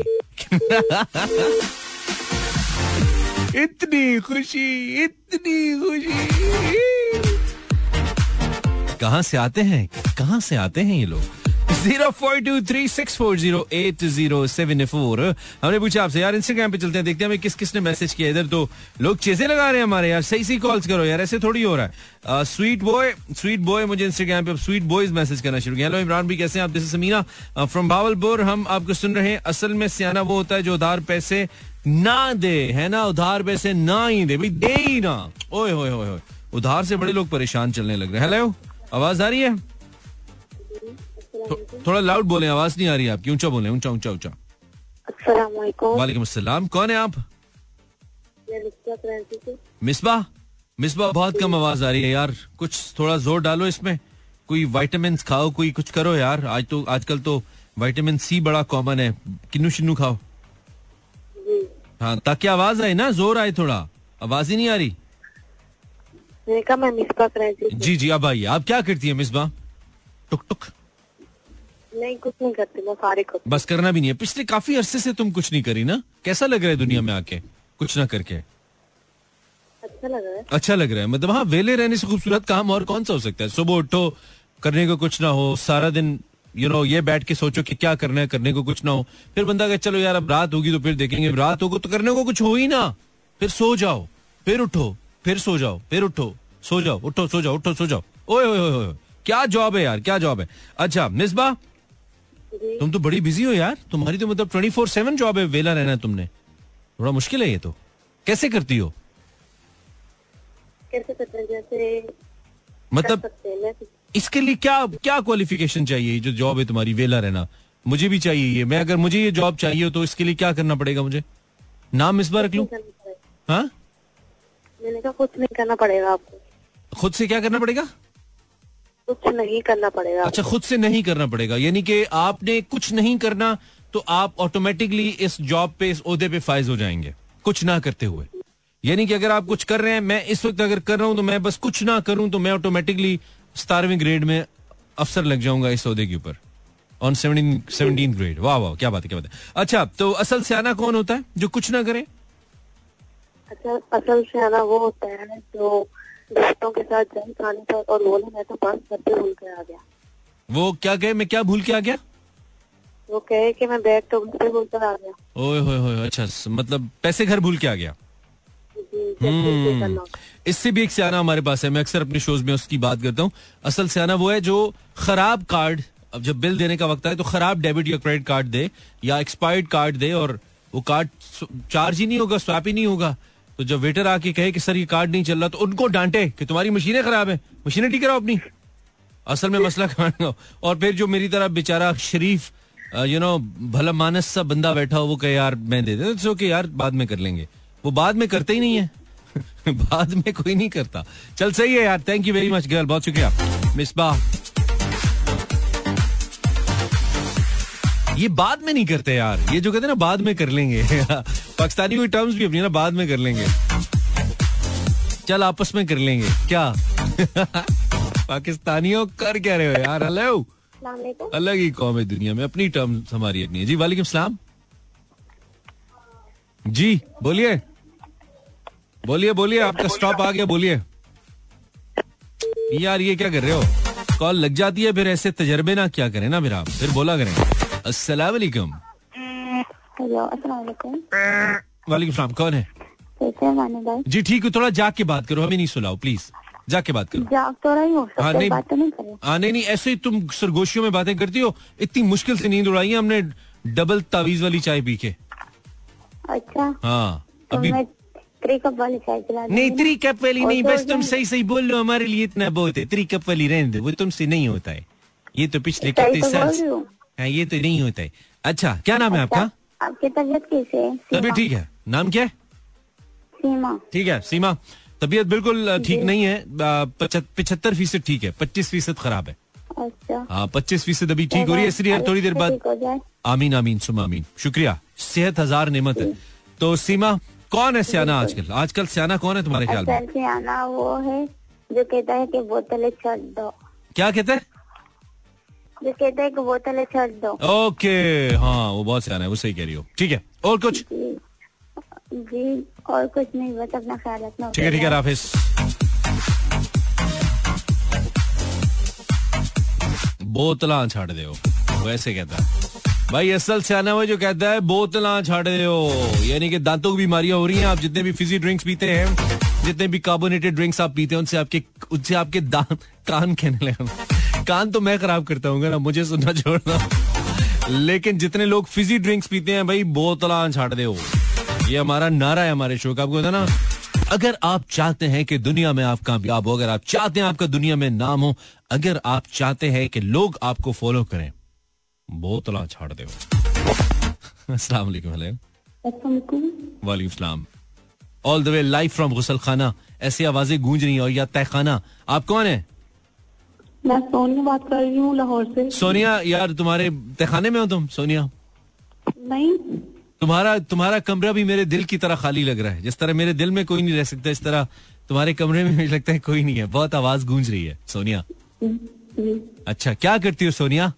इतनी खुशी इतनी खुशी। कहाँ से आते हैं? कहाँ से आते हैं ये लोग? Zero four two three six four zero eight zero seven four हमने पूछा आपसे, यार इंस्टाग्राम पे चलते हैं, देखते हैं हमें किस किस ने मैसेज किया इधर। तो लोग चेजे लगा रहे हैं हमारे, यार सही सही कॉल्स करो, यार, ऐसे थोड़ी हो रहा है। स्वीट बॉय स्वीट बॉय मुझे इंस्टाग्राम पे स्वीट बॉयज़ मैसेज करना शुरू किया। हेलो इमरान भी कैसे हैं आप? दिस समीना फ्रॉम भावलपुर हम आपको सुन रहे हैं, असल में सियाना वो होता है जो उधार पैसे ना दे, है ना? उधार पैसे ना ही दे, भाई, दे ही ना। ओए, होए होए उधार से बड़े लोग परेशान चलने लग रहे हैं। हेलो आवाज़ आ रही है? थो, थोड़ा लाउड बोले आवाज़ नहीं आ रही आपकी। ऊँचा बोले ऊँचा ऊँचा ऊँचा। वालेकुम अस्सलाम। कौन है आप? मैं मिसबा? मिसबा बहुत कम आवाज़ आ रही है यार। कुछ थोड़ा ज़ोर डालो इसमें। कोई विटामिन खाओ कोई कुछ करो यार। आज तो आजकल तो वाइटामिन सी बड़ा कॉमन है। किन्नू शिन्नू खाओ। हाँ ताकि आवाज़ आए ना ज़ोर आए थोड़ा। आवाज़ ही नहीं आ रही। मैं मिसबा जी जी अब आइए। आप क्या करती है मिसबा? टुक टुक। नहीं कुछ नहीं करती मैं सारे को बस करना भी नहीं है। पिछले काफ़ी अरसे से तुम कुछ नहीं करी ना? कैसा लग रहा है दुनिया में आके? कुछ ना करके। अच्छा लगा है। अच्छा लग रहा है। मतलब हाँ वेले रहने से खूबसूरत काम और कौन सा हो सकता है? सुबह उठो करने को कुछ ना हो सारा दिन यू नो ये बैठ के सोचो कि क्या करना है करने को कुछ ना हो। फिर बंदा कहे चलो यार अब रात होगी तो फिर देखेंगे। रात होगी तो करने को कुछ हो ही ना। फिर सो जाओ फिर उठो फिर सो जाओ फिर उठो सो जाओ उठो सो जाओ उठो सो जाओ। ओए ओए ओए क्या जॉब है यार क्या जॉब है? अच्छा मिसबा तुम तो बड़ी बिज़ी हो यार। तुम्हारी तो मतलब ट्वेंटी फोर सेवन जॉब है वेला रहना है तुमने। थोड़ा मुश्किल है ये तो। कैसे करती हो? कैसे करते हैं? जैसे मतलब इसके लिए क्या क्या क्वालिफिकेशन चाहिए? जो जॉब है तुम्हारी वेला रहना। मुझे भी चाहिए ये। मैं अगर मुझे ये जॉब चाहिए तो इसके लिए क्या करना पड़ेगा मुझे? नाम इस बार रख लू? हाँ? मैंने कहा कुछ नहीं करना पड़ेगा आपको। खुद से क्या करना पड़ेगा? कुछ नहीं करना पड़ेगा। अच्छा खुद से नहीं करना पड़ेगा। यानी कि आपने कुछ नहीं करना तो आप ऑटोमेटिकली इस जॉब पे इस ओहदे पे फाइज हो जाएँगे। कुछ ना करते हुए। यानी कि अगर आप कुछ कर रहे हैं मैं इस वक्त अगर कर रहा हूँ तो मैं बस कुछ ना करूँ तो मैं ऑटोमेटिकली सतारहवीं ग्रेड में अफसर लग जाऊँगा इस ओहदे के ऊपर। ऑन सेवनटीन सेवनटीन ग्रेड वाह वाह क्या बात है क्या बात है। अच्छा तो असल सियाना कौन होता है जो कुछ ना करे? अच्छा असल से आना वो होता है जो दोस्तों के साथ जाए खाने पर और बोले मैं तो पास करते भूल के आ गया। वो क्या कहे मैं क्या भूल के आ गया? वो कहे कि मैं बैग तो घर पे भूल कर आ गया। ओए होए होए अच्छा मतलब पैसे घर भूल के आ गया? जी जैसे ये करना होता है। इससे भी एक सियाना हमारे पास है। मैं अक्सर अपने शोज़ में उसकी बात करता हूँ। असल सियाना वो है जो खराब कार्ड अब जब बिल देने का वक्त आए तो खराब डेबिट या क्रेडिट कार्ड दे या एक्सपायर्ड कार्ड दे और वो कार्ड चार्ज ही नहीं होगा स्वैप ही नहीं होगा। तो जब वेटर आके कहे कि, सर, ये कार्ड नहीं चल रहा तो उनको डांटे कि, तुम्हारी मशीनें खराब है। मशीनें ठीक कराओ अपनी? असल में मसला खाना और फिर जो मेरी तरह बेचारा शरीफ यू नो भला मानस सा बंदा बैठा हो, वो कहे, यार, मैं दे दे। ओके यार, बाद में कर लेंगे। वो बाद में करते ही नहीं है। [laughs] बाद में कोई नहीं करता। चल, सही है यार। Thank you very much girl बहुत शुक्रिया। मिसबा ये बाद में नहीं करते यार। ये जो कहते हैं ना बाद में कर लेंगे। [laughs] पाकिस्तानी कोई टर्म्स भी अपनी ना बाद में कर लेंगे। चल आपस में कर लेंगे। क्या? [laughs] पाकिस्तानियों कर क्या रहे हो यार? हेलो। अलग ही कौम है दुनिया में। अपनी टर्म्स हमारी अपनी है। जी वालेकुम सलाम। जी बोलिए। बोलिए बोलिए आपका स्टॉप आ गया बोलिए। यार ये क्या कर रहे हो? कॉल लग जाती है फिर ऐसे तजर्बे ना क्या करें ना फिर आप। फिर बोला करें। अस्सलाम वालेकुम। हेलो अस्सलाम वालेकुम। वालेकुम सलाम कौन है? जी ठीक है थोड़ा जाग के बात करो हमें नहीं सुनाओ प्लीज़ जाग के बात करो। जाग तो रही हो हाँ, नहीं। बात नहीं हाँ नहीं नहीं ऐसे ही तुम सरगोशियों में बातें करती हो इतनी मुश्किल से नींद उड़ाई है हमने डबल तावीज वाली चाय पी के। अच्छा। हाँ तो अभी थ्री कप वाली चाय पिला नहीं। थ्री कप वाली नहीं बस तुम सही सही बोल लो हमारे लिए इतना बहुत है थ्री कप वाली रहने दो वो तुमसे नहीं होता है। ये तो पिछले कितने तो साल हूँ। ये तो नहीं होता। है अच्छा क्या नाम है आपका? अच्छा, आपकी तबीयत कैसे है? तबीयत ठीक है। नाम क्या है? सीमा। ठीक है सीमा। तबीयत बिल्कुल ठीक नहीं है। पिछहत्तर फ़ीसद ठीक है पच्चीस फ़ीसद खराब है। अच्छा। हाँ पच्चीस फ़ीसद अभी ठीक हो रही है इसलिए थोड़ी देर बाद आमीन आमीन सुम आमीन। शुक्रिया। सेहत हज़ार नेमत है। तो सीमा कौन है सियाना आजकल? आजकल सियाना कौन है तुम्हारे ख्याल में? सियाना वो है जो कहता है कि बोतलें छोड़ दो। क्या कहते हैं? जो कहता है कि बोतलें छोड़ दो। ओके हाँ वो बहुत सियाना है वो सही कह रही हो। ठीक है और कुछ? जी जी और कुछ नहीं बस अपना ख्याल रखना ठीक है ठीक है बोतला छाड़ दो वैसे कहता है। भाई असल सियाना वो जो कहता है बोतला छाड़ दो यानी कि दांतों की बीमारियाँ हो रही हैं आप जितने भी फिजी ड्रिंक्स पीते हैं जितने भी कार्बोनेटेड ड्रिंक्स आप पीते हैं उनसे आपके उनसे आपके दांत कान कहने लगा। कान तो मैं खराब करता हूँ ना मुझे सुनना छोड़ना। लेकिन जितने लोग फिजी ड्रिंक्स पीते हैं भाई बोतला छाट दे ये हमारा नारा है हमारे शो का आपको पता ना? अगर आप चाहते हैं कि दुनिया में आप कामयाब हो अगर आप चाहते हैं आपका दुनिया में नाम हो अगर आप चाहते हैं कि लोग आपको फॉलो करें बोतला छाड़ दे वालेकुम वालेकुम। सलाम। All the way live from गुसल खाना ऐसी आवाज़ें गूंज रही हैं और या तहखाना। आप कौन है? मैं सोनिया बात कर रही हूँ लाहौर से। सोनिया यार तुम्हारे तहखाने में हो तुम सोनिया? नहीं। तुम्हारा तुम्हारा कमरा भी मेरे दिल की तरह खाली लग रहा है। जिस तरह मेरे दिल में कोई नहीं रह सकता इस तरह तुम्हारे कमरे में मुझे लगता है कोई नहीं है। बहुत आवाज़ गूंज रही है सोनिया। अच्छा क्या करती हो सोनिया?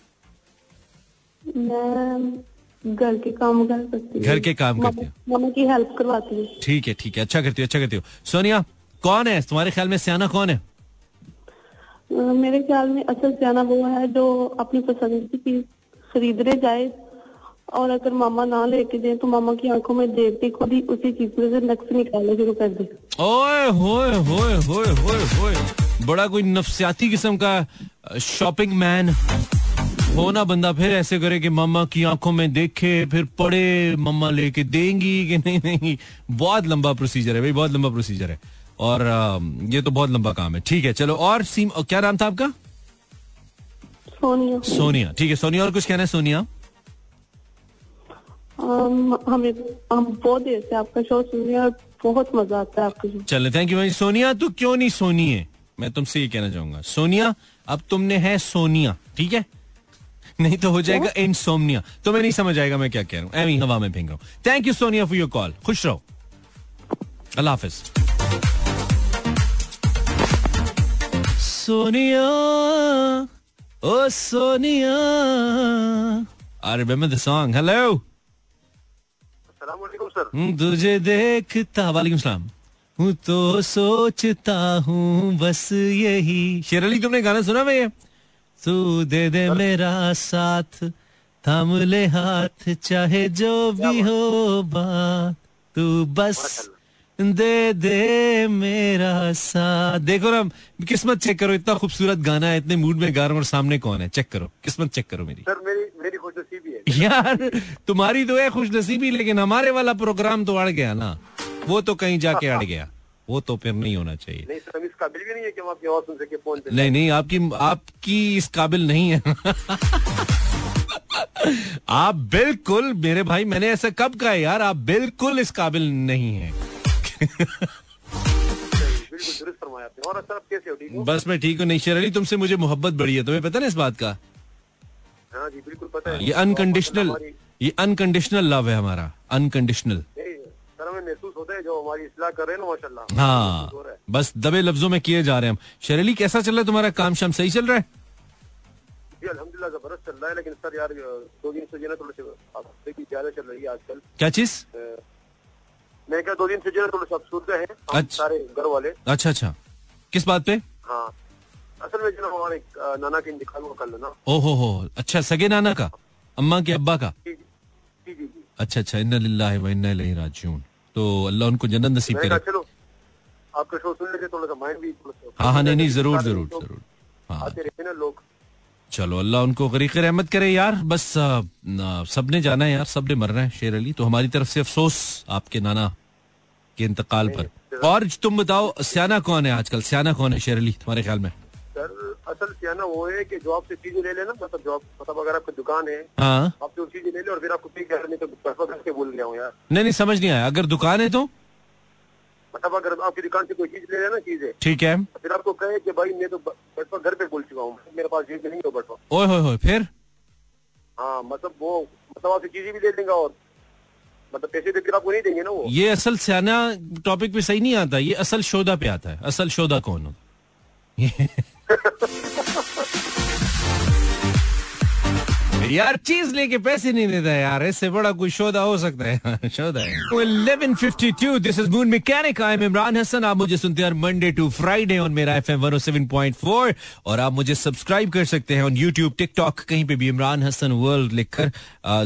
मैं घर के काम कर सकती हूँ। घर के काम करती हो? मम्मा की हेल्प करवाती हूँ। ठीक है ठीक है। अच्छा करती हो अच्छा करती हो। सोनिया कौन है? तुम्हारे ख्याल में सियाना कौन है? मेरे ख्याल में असल सियाना वो है जो अपनी पसंद की चीज़ खरीदने जाए और अगर मामा ना लेके जाए तो मामा की आँखों में देखते खुद ही उसी चीज़ में से नक्श निकालना शुरू कर दे। ओए, होए होए होए होए होए। बड़ा कोई नफसियाती किस्म का शॉपिंग मैन हो ना बंदा फिर ऐसे करे कि मम्मा की आँखों में देखे, फिर पढ़े मम्मा लेके देंगी कि नहीं नहीं। बहुत लंबा प्रोसीजर है भाई, बहुत लंबा प्रोसीजर है। और ये तो बहुत लंबा काम है। ठीक है चलो और सीम क्या नाम था आपका? सोनिया। सोनिया। ठीक है सोनिया और कुछ कहना है सोनिया? हमें हम बहुत देर से आपका शो सुन रहे हैं और बहुत मज़ा आता है आपके चले थैंक यू सोनिया तू क्यों नहीं सोनी है मैं तुमसे ये कहना चाहूँगा। सोनिया अब तुमने है सोनिया ठीक है? नहीं तो हो जाएगा इंसोमनिया तो मैं नहीं समझ आएगा मैं क्या कह रहा हूँ। एवी हवा में फेंक रहा हूँ। Thank you Sonia for your call खुश रहो। अल्लाह हाफिज। सोनिया ओ Sonia. I remember the song hello sir तुझे देखता वालेकुम सलाम। हूँ तो सोचता हूँ बस यही। शेर अली तुमने गाना सुना भैया? तू दे दे मेरा साथ थाम ले हाथ चाहे जो भी हो बात। तू बस दे दे मेरा साथ देखो ना किस्मत चेक करो इतना खूबसूरत गाना है इतने मूड में गा रहा हूँ और सामने कौन है? चेक करो किस्मत चेक करो मेरी। सर मेरी मेरी खुश नसीबी है। यार तुम्हारी तो है खुश नसीबी लेकिन हमारे वाला प्रोग्राम तो अड़ गया ना। वो तो कहीं जाके अड़ गया। वो तो फिर नहीं होना चाहिए। नहीं सर इस काबिल भी नहीं है कि हम आपकी आवाज़ सुन सके फ़ोन पे। नहीं नहीं आपकी आपकी इस काबिल नहीं है। आप बिल्कुल मेरे भाई मैंने ऐसा कब कहा यार आप बिल्कुल इस काबिल नहीं है। [laughs] बस मैं ठीक हूँ नहीं शेर अली तुमसे मुझे मोहब्बत बड़ी है तुम्हें पता ना इस बात का? हाँ जी बिल्कुल पता है। ये अनकंडीशनल ये अनकंडीशनल लव है हमारा अनकंडीशनल महसूस होता है जो हमारी इसलाह कर रहे हैं ना माशाल्लाह। हाँ बस दबे लफ्जों में किए जा रहे हैं हम। शरेली कैसा चल रहा है तुम्हारा? काम शाम सही चल रहा है? जी अल्हम्दुलिल्लाह ज़बरदस्त चल रहा है लेकिन सर यार दो दिन से जो ना थोड़े से ज़्यादा चल रही है आजकल। क्या चीज़? मैं क्या दो दिन से जो है थोड़े से अफसुर्दा है अच्छा। सारे घर वाले। अच्छा अच्छा। किस बात पे? हाँ। असल में जो हमारे नाना के इंतकाल हुआ कल ना? ओ हो हो। अच्छा सगे नाना का? अम्मा के अब्बा का? जी जी। अच्छा अच्छा। इन्ना लिल्लाहि व इन्ना इलैहि राजिऊन। तो अल्लाह उनको जन्नत नसीब करे। चलो आपका शो सुन लेते थोड़ा सा माइंड भी हाँ हाँ नहीं नहीं ज़रूर ज़रूर ज़रूर। हाँ। ना लोग। चलो अल्लाह उनको गरीक रहमत करे यार। बस ना, सबने जाना है यार सबने मरना है शेर अली। तो हमारी तरफ़ से अफसोस आपके नाना। के इंतकाल पर। और तुम बताओ सियाना कौन है आजकल? सियाना कौन है शेर अली तुम्हारे ख्याल में? सर असल क्या ना वो है कि जो आपसे चीज़ें ले लेना मतलब मतलब अगर आपकी दुकान है हाँ। आप जो चीज़ें ले ले और फिर आपको पे कर नहीं तो पैसा घर से बोल गया हूँ यार। नहीं नहीं समझ नहीं आया। अगर दुकान है तो? मतलब अगर आपकी दुकान से कोई चीज़ ले लेना चीज़ें। ठीक है। फिर आपको कहे कि भाई मैं तो बटवा घर पे बोल चुका हूँ। मेरे पास में नहीं हो बटवा ओए होए होए फिर? हाँ मतलब वो मतलब आपसे चीज़ें भी ले लेंगे और मतलब पैसे आपको नहीं देंगे ना वो? ये असल सियाना टॉपिक पे सही नहीं आता ये असल शोधा पे आता है। असल शोधा कौन होता [laughs] यार, चीज़ लेके पैसे नहीं देता यार, इससे बड़ा कोई शोधा हो सकता है। शोधा eleven fifty two this is moon mechanic I am Imran Hasan आप मुझे सुनते हैं मंडे टू फ्राइडे ऑन मेरा F M one seven point four और आप मुझे सब्सक्राइब कर सकते हैं ऑन यूट्यूब टिकटॉक कहीं पे भी इमरान हसन वर्ल्ड लिखकर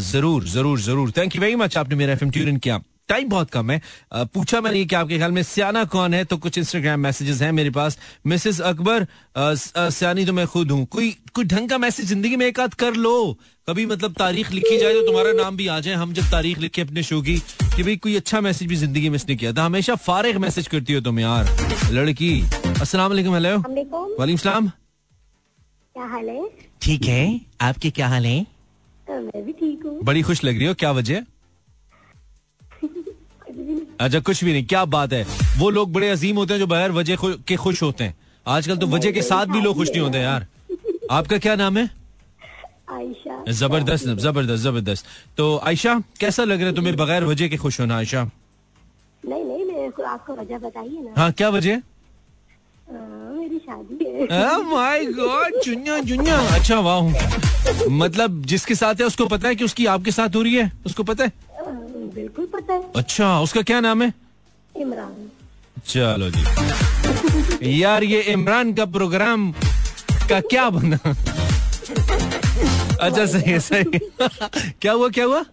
ज़रूर ज़रूर ज़रूर। थैंक यू वेरी मच आपने मेरा एफ़ एम ट्यून किया। टाइम बहुत कम है। पूछा मैंने कि आपके ख्याल में सियाना कौन है तो कुछ इंस्टाग्राम मैसेजेस हैं मेरे पास। मिसेस अकबर सियानी तो मैं खुद हूँ। कोई कोई ढंग का मैसेज ज़िंदगी में एक आध कर लो। कभी मतलब तारीख लिखी जाए तो तुम्हारा नाम भी आ जाए। हम जब तारीख लिखे अपने शो की कि भाई कोई अच्छा मैसेज भी ज़िंदगी में इसने किया। था हमेशा फारिग मैसेज करती हो तुम यार लड़की। अस्सलाम वालेकुम हेलो वालेकुम सलाम। क्या हाल है? ठीक है। आपके क्या हाल है? मैं भी ठीक हूँ। बड़ी खुश लग रही हो क्या वजह? अच्छा कुछ भी नहीं क्या बात है? वो लोग बड़े अजीम होते हैं जो बगैर वजह खु- के खुश होते हैं। आजकल तो वजह के साथ भी लोग खुश नहीं होते यार। आपका क्या नाम है? आयशा। ज़बरदस्त ज़बरदस्त ज़बरदस्त। तो आयशा कैसा लग रहा है तुम्हें बगैर वजह के खुश होना आयशा? नहीं नहीं मेरे को आपको वजह बताइए ना। हाँ क्या वजह? मेरी शादी है। माय गॉड चुन्या चुन्या अच्छा वाह। मतलब जिसके साथ है उसको पता है कि उसकी आपके साथ हो रही है? उसको पता हाँ, बिल्कुल पता है। अच्छा उसका क्या नाम है? इमरान। चलो जी। यार ये इमरान का प्रोग्राम का क्या बना? अच्छा सही है सही क्या हुआ क्या हुआ?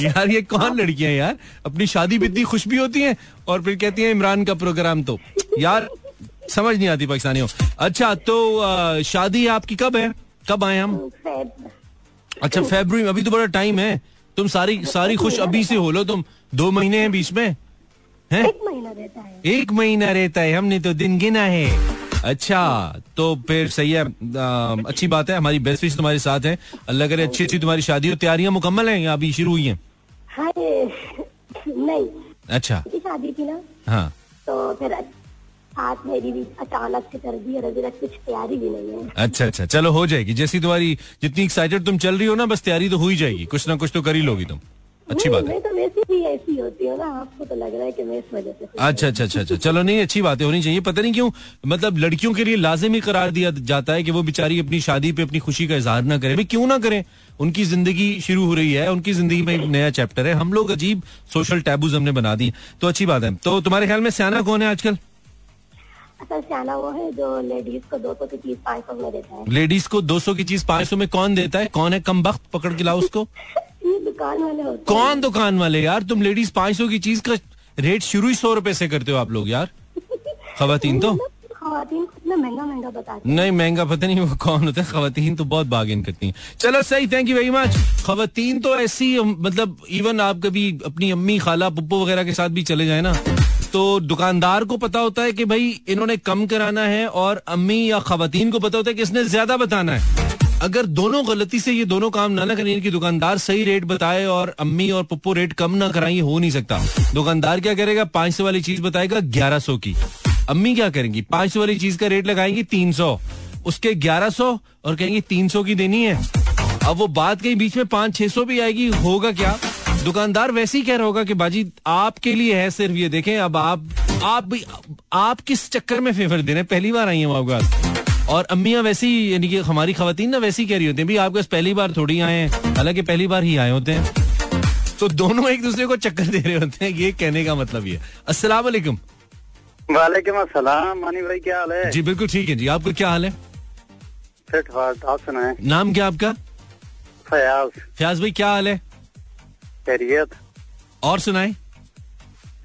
यार ये कौन लड़कियाँ यार? अपनी शादी भी इतनी खुश भी होती हैं और फिर कहती हैं इमरान का प्रोग्राम तो। यार समझ नहीं आती पाकिस्तानियों। अच्छा तो आ, शादी आपकी कब है? कब आए हम? अच्छा फेब्रुवरी में अभी तो बड़ा टाइम है। तुम सारी सारी खुश अभी से हो लो तुम। दो महीने हैं बीच में। हैं? एक महीना रहता है। एक महीना रहता है। हमने तो दिन गिना है। अच्छा तो फिर सही है। आ, अच्छी बात है। हमारी बेस्ट विश तुम्हारे साथ है। अल्लाह करे अच्छी अच्छी तुम्हारी शादी हो तैयारियाँ मुकम्मल हैं या अभी शुरू हुई हैं? हाँ नहीं। अच्छा। शादी थी ना। हाँ। तो फिर आज मेरी भी अचानक से कर दी और अभी तक कुछ तैयारी भी नहीं है। अच्छा अच्छा चलो हो जाएगी। जैसी तुम्हारी जितनी एक्साइटेड तुम चल रही हो ना बस तैयारी तो हो ही जाएगी। कुछ ना कुछ तो कर ही लोगी तुम। अच्छी बात है। तो वैसी भी ऐसी होती हूँ ना आपको तो लग रहा है कि मैं इस वजह से अच्छा अच्छा अच्छा अच्छा। चलो नहीं अच्छी बातें होनी चाहिए। पता नहीं क्यों मतलब लड़कियों के लिए लाजिमी करार दिया जाता है कि वो बेचारी अपनी शादी पे अपनी खुशी का इजहार ना करे। भाई क्यों ना करें? उनकी ज़िंदगी शुरू हो रही है उनकी ज़िंदगी में एक नया चैप्टर है। हम लोग अजीब सोशल टैबूज हमने बना दिए तो अच्छी बात है। तो तुम्हारे ख्याल में सियाना कौन है आजकल? असल सियाना वो है जो लेडीज़ को दो सौ की चीज़ पाँच सौ में देता है। लेडीज़ को 200 की चीज़ 500 में कौन देता है? कौन है कम वक्त पकड़ के लाओ उसको? [laughs] दुकान वाले होते कौन दुकान वाले यार? तुम लेडीज़ 500 की चीज़ का रेट शुरू ही सौ रुपए से करते हो आप लोग यार। [laughs] तो? खातन को इतना महँगा महँगा बताते नहीं महँगा पता नहीं वो कौन होता है। खवातीन तो बहुत बार्गेन करती हैं। चलो सही थैंक यू वेरी मच खवातीन तो ऐसी मतलब इवन आप कभी अपनी अम्मी खाला पप्पो वगैरह के साथ भी चले जाए ना। तो दुकानदार को पता होता है कि भाई इन्होंने कम कराना है और अम्मी या खवातीन को पता होता है कि इसने ज़्यादा बताना है। अगर दोनों गलती से ये दोनों काम ना ना करें, इनकी दुकानदार सही रेट बताए और अम्मी और पप्पो रेट कम ना कराएँ हो नहीं सकता। दुकानदार क्या करेगा? पाँच सौ वाली चीज़ बताएगा ग्यारह सौ की। अम्मी क्या करेंगी? पाँच सौ वाली चीज़ का रेट लगाएँगी तीन सौ। उसके ग्यारह सौ और कहेंगी तीन सौ की देनी है। अब वो बात कहीं बीच में पाँच, छह सौ भी आएगी, होगा क्या? दुकानदार वैसे ही कह रहा होगा कि बाजी आपके लिए है सिर्फ़ ये देखें अब आप आप भी आप किस चक्कर में फेवर दे रहे हैं? पहली बार आई हैं आपके पास। और अम्मियाँ वैसी यानी कि हमारी खवतीन ना वैसी कह रही होती हैं भी आपके पास पहली बार थोड़ी आए हैं। हालाँकि पहली बार ही आए होते हैं। तो दोनों एक दूसरे को चक्कर दे रहे होते हैं ये कहने का मतलब ये अस्सलाम वालेकुम। वालेकुम अस्सलाम। मानी भाई क्या हाल है? जी बिल्कुल ठीक है जी। आपका क्या हाल है? फिट आप सुनाए। नाम क्या आपका? फयाज। फयाज भाई क्या हाल है? खैरियत। और सुनाए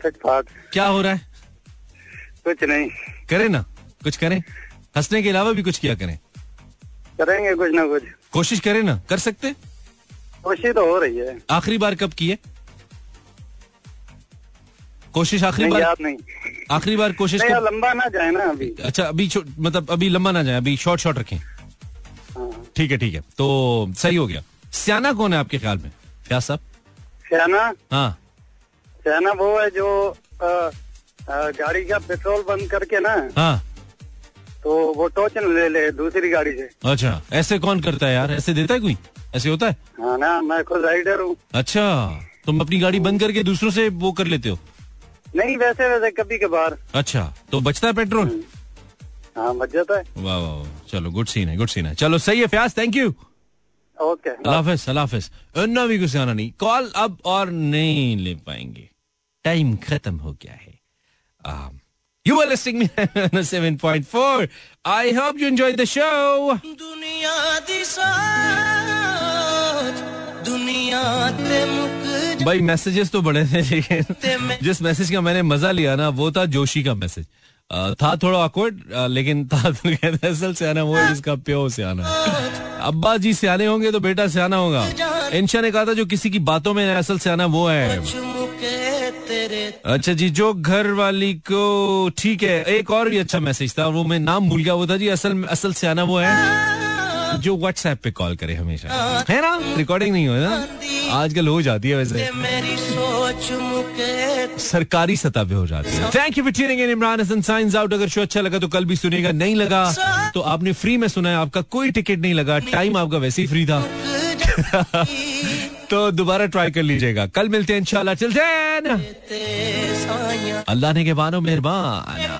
क्या हो रहा है? कुछ नहीं। करें ना कुछ करें। हंसने के अलावा भी कुछ किया करें। करेंगे कुछ ना कुछ। कोशिश करें ना कर सकते कोशिश तो हो रही है। आखिरी बार कब की है? कोशिश आखिरी बार? याद नहीं। आखिरी बार कोशिश कब लंबा ना जाए ना अभी। अच्छा अभी मतलब अभी लंबा ना जाए अभी शॉर्ट शॉर्ट रखें। हाँ। ठीक है ठीक है। तो सही हो गया। सियाना कौन है आपके ख्याल में? क्या साहब? सियाना? हाँ। सियाना वो है जो अ, अ, गाड़ी का पेट्रोल बंद करके ना हाँ। तो वो टोचन ले ले दूसरी गाड़ी से। अच्छा ऐसे कौन करता है यार? ऐसे देता है कोई? ऐसे होता है? हाँ ना मैं खुद राइडर हूँ। अच्छा तुम अपनी गाड़ी बंद करके दूसरों से वो कर लेते हो? नहीं वैसे वैसे कभी कभार। अच्छा तो बचता है पेट्रोल? हाँ बच जाता है। वाह वाह। चलो गुड सीन है गुड सीन है। चलो सही है फ्याज थैंक यू भी नहीं। कॉल अब और नहीं ले पाएँगे। टाइम खत्म हो गया है। You are listening me seven point four I hope you enjoy the show दुनिया भाई मैसेजेस तो बड़े थे लेकिन जिस मैसेज का मैंने मज़ा लिया ना वो था जोशी का मैसेज था थोड़ा ऑकवर्ड लेकिन था, [laughs] असल सियाना वो जिसका प्यो सियाना अब्बा जी सियाने होंगे तो बेटा सियाना होगा। इंशा ने कहा था, जो किसी की बातों में असल सियाना वो है। अच्छा जी, जो घर वाली को, ठीक है, एक और भी अच्छा मैसेज था, वो मैं नाम भूल गया, वो था जी, असल असल सियाना वो है। जो व्हाट्सएप पे कॉल करे हमेशा। है। ना? रिकॉर्डिंग नहीं हो ना? आजकल हो जाती है वैसे। सरकारी सतह पे हो जाती है। Thank you for Imran Hasan science out अगर शो अच्छा लगा तो कल भी सुनेगा नहीं लगा तो आपने फ्री में सुना है आपका कोई टिकट नहीं लगा टाइम आपका वैसे ही फ्री था। [laughs] तो दोबारा ट्राई कर लीजिएगा। कल मिलते हैं इंशाल्लाह। चलते अल्लाह ने के बानो मेहरबान।